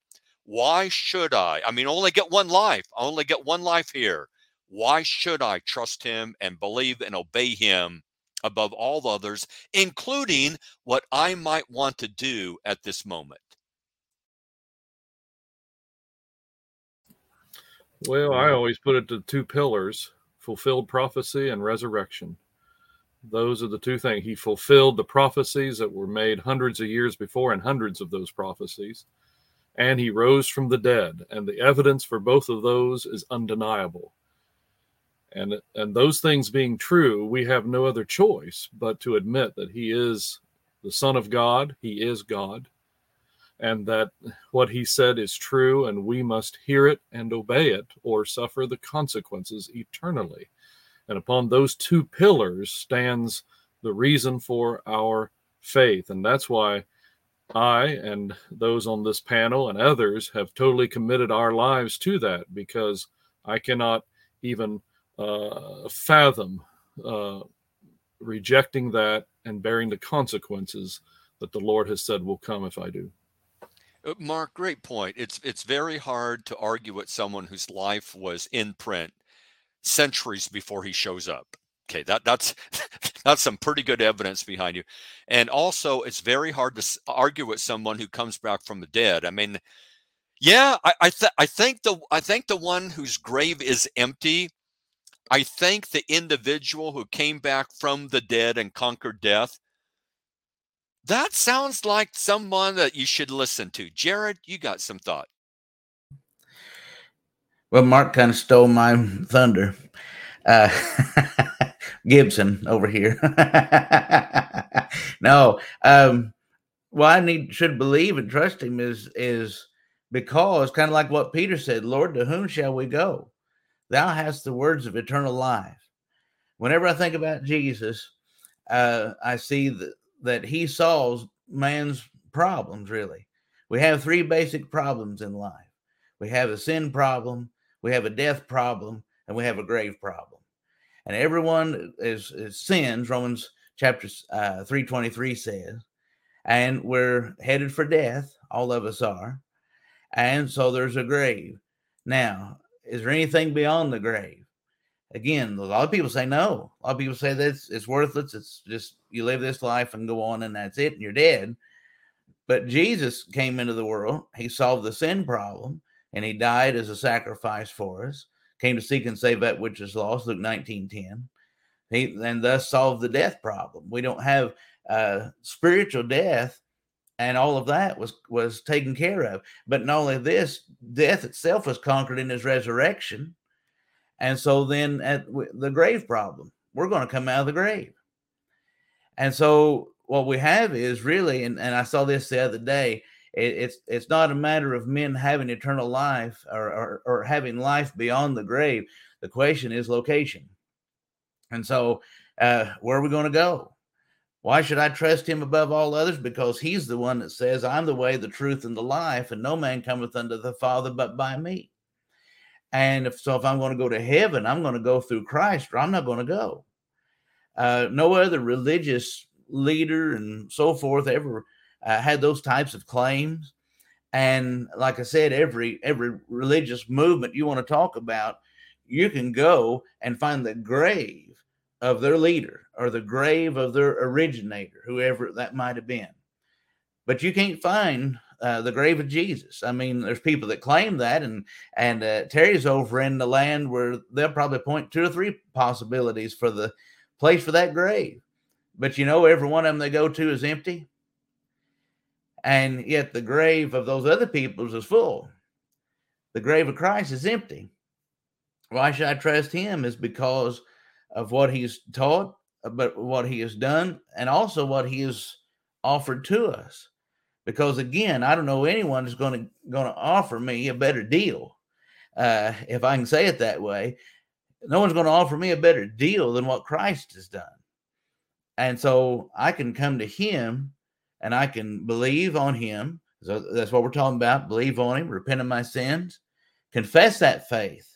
Why should I? I mean, only get one life. I only get one life here. Why should I trust him and believe and obey him above all others, including what I might want to do at this moment? Well, I always put it to two pillars fulfilled prophecy and resurrection. Those are the two things. He fulfilled the prophecies that were made hundreds of years before, and hundreds of those prophecies. And he rose from the dead. And the evidence for both of those is undeniable. And, and those things being true, we have no other choice but to admit that he is the Son of God, he is God, and that what he said is true, and we must hear it and obey it or suffer the consequences eternally. And upon those two pillars stands the reason for our faith. And that's why I and those on this panel and others have totally committed our lives to that because I cannot even uh, fathom uh, rejecting that and bearing the consequences that the Lord has said will come if I do. Uh, Mark, great point. It's it's very hard to argue with someone whose life was in print centuries before he shows up. Okay, that that's that's some pretty good evidence behind you. And also, it's very hard to argue with someone who comes back from the dead. I mean, yeah, I I, th- I think the I think the one whose grave is empty. I think the individual who came back from the dead and conquered death. That sounds like someone that you should listen to. Jared, you got some thought. Well, Mark kind of stole my thunder. Uh, Gibson over here. no, um, well, I need should believe and trust him is is because kind of like what Peter said, Lord, to whom shall we go? Thou hast the words of eternal life. Whenever I think about Jesus, uh, I see that that he solves man's problems. Really, we have three basic problems in life. We have a sin problem, we have a death problem, and we have a grave problem. And everyone is, is sins, Romans chapter uh, 323 says, and we're headed for death. All of us are. And so there's a grave. Now, is there anything beyond the grave? Again, a lot of people say no. A lot of people say that it's, it's worthless. It's just you live this life and go on, and that's it, and you're dead. But Jesus came into the world. He solved the sin problem and he died as a sacrifice for us, came to seek and save that which is lost, Luke 19 10. He and thus solved the death problem. We don't have uh, spiritual death, and all of that was was taken care of. But not only this, death itself was conquered in his resurrection. And so then at the grave problem, we're going to come out of the grave. And so what we have is really, and, and I saw this the other day, it, it's it's not a matter of men having eternal life or, or or having life beyond the grave. The question is location. And so, uh, where are we going to go? Why should I trust him above all others? Because he's the one that says, I'm the way, the truth, and the life, and no man cometh unto the Father but by me. And if so, if I'm going to go to heaven, I'm going to go through Christ, or I'm not going to go. Uh, no other religious leader and so forth ever uh, had those types of claims. And like I said, every every religious movement you want to talk about, you can go and find the grave of their leader or the grave of their originator, whoever that might have been. But you can't find uh, the grave of Jesus. I mean, there's people that claim that, and and uh, Terry's over in the land where they'll probably point two or three possibilities for the place for that grave. But you know, every one of them they go to is empty. And yet the grave of those other peoples is full. The grave of Christ is empty. Why should I trust him? Is because of what he's taught, but what he has done, and also what he has offered to us. Because again, I don't know anyone is going to going to offer me a better deal, uh, if I can say it that way. No one's going to offer me a better deal than what Christ has done, and so I can come to Him, and I can believe on Him. So that's what we're talking about: believe on Him, repent of my sins, confess that faith,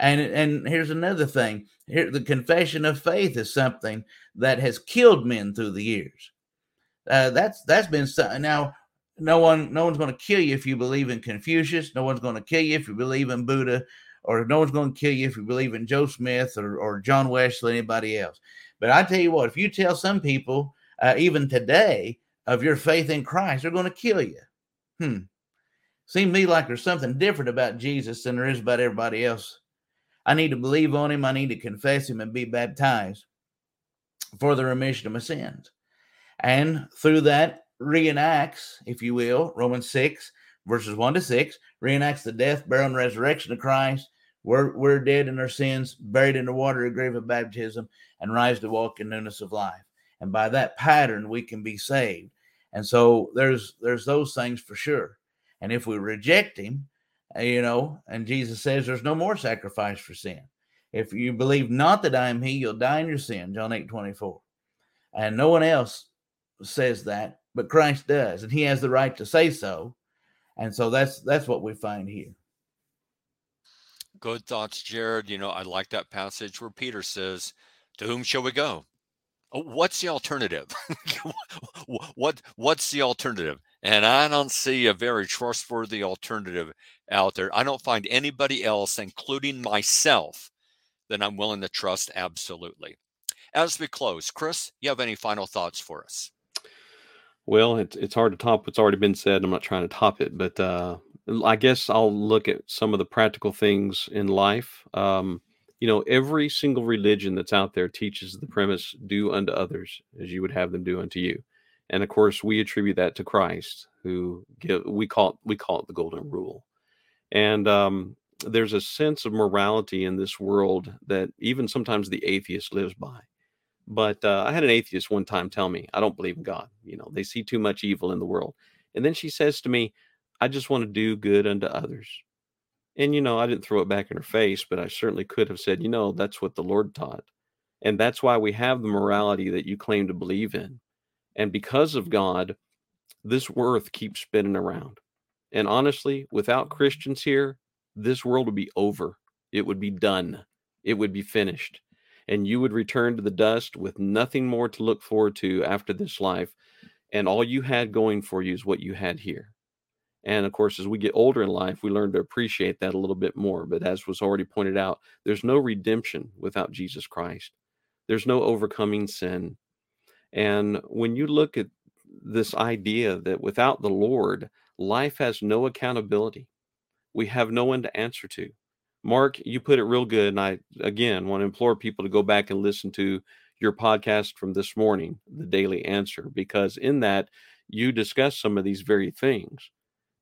and and here's another thing: here the confession of faith is something that has killed men through the years. Uh, that's that's been something now. No one, no one's going to kill you if you believe in Confucius. No one's going to kill you if you believe in Buddha, or no one's going to kill you if you believe in Joe Smith or, or John Wesley, anybody else. But I tell you what, if you tell some people, uh, even today, of your faith in Christ, they're going to kill you. Hmm. Seems to me like there's something different about Jesus than there is about everybody else. I need to believe on him. I need to confess him and be baptized for the remission of my sins. And through that, reenacts, if you will, Romans 6, verses 1 to 6, reenacts the death, burial, and resurrection of Christ. We're, we're dead in our sins, buried in the water of grave of baptism, and rise to walk in newness of life. And by that pattern, we can be saved. And so there's there's those things for sure. And if we reject him, uh, you know, and Jesus says there's no more sacrifice for sin. If you believe not that I am he, you'll die in your sin, John 8 24. And no one else says that, but Christ does, and he has the right to say so. And so that's that's what we find here. Good thoughts, Jared. You know, I like that passage where Peter says, To whom shall we go? Oh, what's the alternative? what what's the alternative? And I don't see a very trustworthy alternative out there. I don't find anybody else, including myself, that I'm willing to trust absolutely. As we close, Chris, you have any final thoughts for us? Well, it's it's hard to top what's already been said. I'm not trying to top it, but uh, I guess I'll look at some of the practical things in life. Um, you know, every single religion that's out there teaches the premise "do unto others as you would have them do unto you," and of course, we attribute that to Christ, who give we call it, we call it the golden rule. And um, there's a sense of morality in this world that even sometimes the atheist lives by. But uh, I had an atheist one time tell me, I don't believe in God. You know, they see too much evil in the world. And then she says to me, I just want to do good unto others. And, you know, I didn't throw it back in her face, but I certainly could have said, you know, that's what the Lord taught. And that's why we have the morality that you claim to believe in. And because of God, this worth keeps spinning around. And honestly, without Christians here, this world would be over. It would be done. It would be finished and you would return to the dust with nothing more to look forward to after this life. And all you had going for you is what you had here. And of course, as we get older in life, we learn to appreciate that a little bit more. But as was already pointed out, there's no redemption without Jesus Christ, there's no overcoming sin. And when you look at this idea that without the Lord, life has no accountability, we have no one to answer to. Mark, you put it real good. And I, again, want to implore people to go back and listen to your podcast from this morning, The Daily Answer, because in that you discuss some of these very things.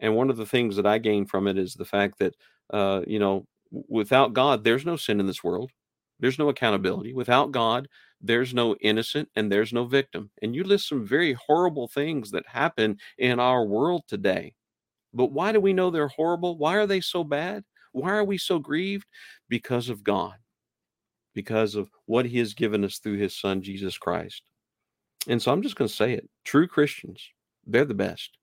And one of the things that I gain from it is the fact that, uh, you know, without God, there's no sin in this world. There's no accountability. Without God, there's no innocent and there's no victim. And you list some very horrible things that happen in our world today. But why do we know they're horrible? Why are they so bad? Why are we so grieved? Because of God, because of what He has given us through His Son, Jesus Christ. And so I'm just going to say it true Christians, they're the best.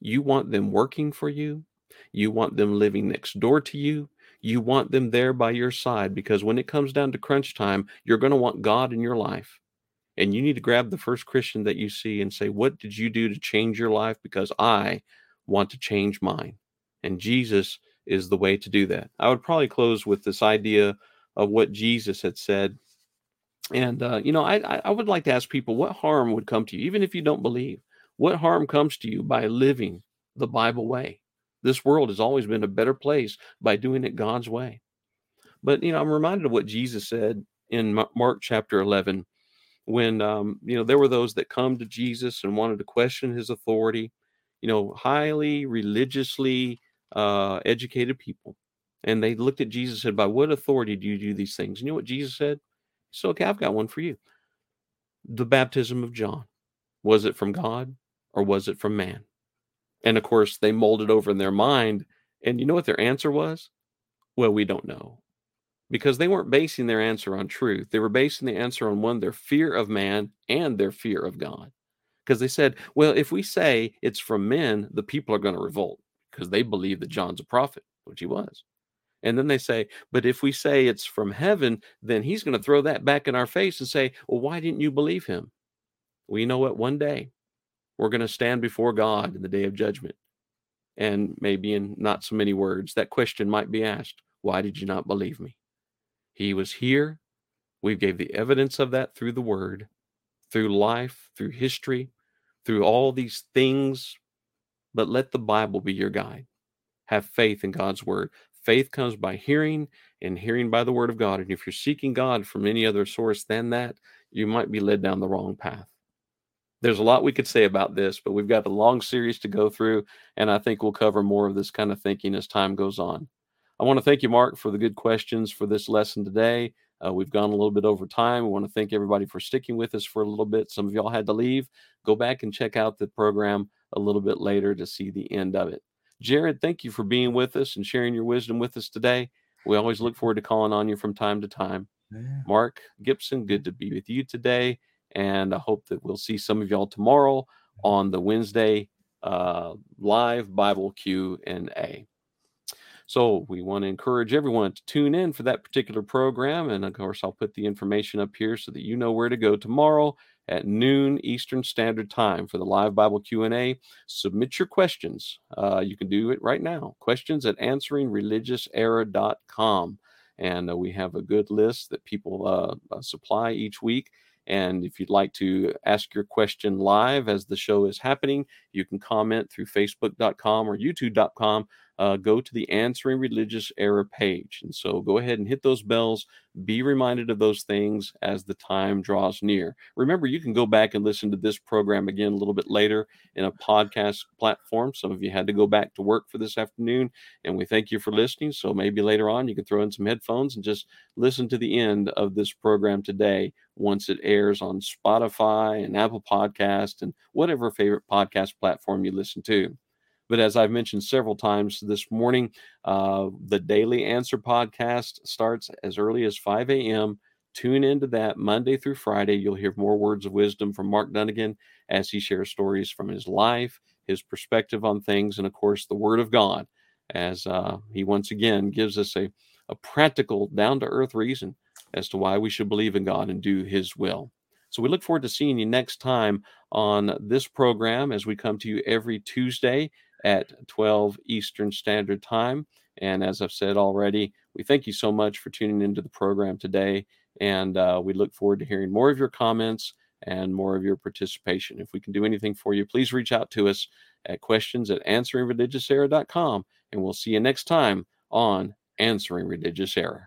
You want them working for you, you want them living next door to you. You want them there by your side because when it comes down to crunch time, you're going to want God in your life. And you need to grab the first Christian that you see and say, What did you do to change your life? Because I want to change mine. And Jesus is the way to do that. I would probably close with this idea of what Jesus had said. And, uh, you know, I, I would like to ask people what harm would come to you, even if you don't believe? What harm comes to you by living the Bible way? This world has always been a better place by doing it God's way. But, you know, I'm reminded of what Jesus said in Mark chapter 11 when um, you know there were those that come to Jesus and wanted to question his authority, you know, highly religiously uh, educated people, and they looked at Jesus and said, "By what authority do you do these things?" You know what Jesus said? So, "Okay, I've got one for you. The baptism of John was it from God or was it from man?" And of course, they molded over in their mind, and you know what their answer was? Well, we don't know because they weren't basing their answer on truth. They were basing the answer on one, their fear of man and their fear of God. Because they said, well, if we say it's from men, the people are going to revolt because they believe that John's a prophet, which he was. And then they say, but if we say it's from heaven, then he's going to throw that back in our face and say, well, why didn't you believe him? You know what? One day we're going to stand before God in the day of judgment. And maybe in not so many words, that question might be asked Why did you not believe me? He was here. We gave the evidence of that through the word, through life, through history, through all these things. But let the Bible be your guide. Have faith in God's word. Faith comes by hearing, and hearing by the word of God. And if you're seeking God from any other source than that, you might be led down the wrong path. There's a lot we could say about this, but we've got a long series to go through, and I think we'll cover more of this kind of thinking as time goes on. I want to thank you, Mark, for the good questions for this lesson today. Uh, we've gone a little bit over time. We want to thank everybody for sticking with us for a little bit. Some of y'all had to leave. Go back and check out the program a little bit later to see the end of it. Jared, thank you for being with us and sharing your wisdom with us today. We always look forward to calling on you from time to time. Yeah. Mark Gibson, good to be with you today. And I hope that we'll see some of y'all tomorrow on the Wednesday uh, live Bible Q and A. So we want to encourage everyone to tune in for that particular program. And of course, I'll put the information up here so that you know where to go tomorrow at noon Eastern Standard Time for the live Bible Q&A. Submit your questions. Uh, you can do it right now. Questions at answeringreligiouserror.com. And uh, we have a good list that people uh, uh, supply each week. And if you'd like to ask your question live as the show is happening, you can comment through facebook.com or youtube.com uh, go to the Answering Religious Error page. And so go ahead and hit those bells. Be reminded of those things as the time draws near. Remember, you can go back and listen to this program again a little bit later in a podcast platform. Some of you had to go back to work for this afternoon, and we thank you for listening. So maybe later on you can throw in some headphones and just listen to the end of this program today once it airs on Spotify and Apple Podcast and whatever favorite podcast platform you listen to. But as I've mentioned several times this morning, uh, the Daily Answer podcast starts as early as 5 a.m. Tune into that Monday through Friday. You'll hear more words of wisdom from Mark Dunagan as he shares stories from his life, his perspective on things, and of course, the Word of God, as uh, he once again gives us a, a practical, down to earth reason as to why we should believe in God and do His will. So we look forward to seeing you next time on this program as we come to you every Tuesday at 12 Eastern Standard Time. And as I've said already, we thank you so much for tuning into the program today. And uh, we look forward to hearing more of your comments and more of your participation. If we can do anything for you, please reach out to us at questions at answeringreligiouserror.com. And we'll see you next time on Answering Religious Error.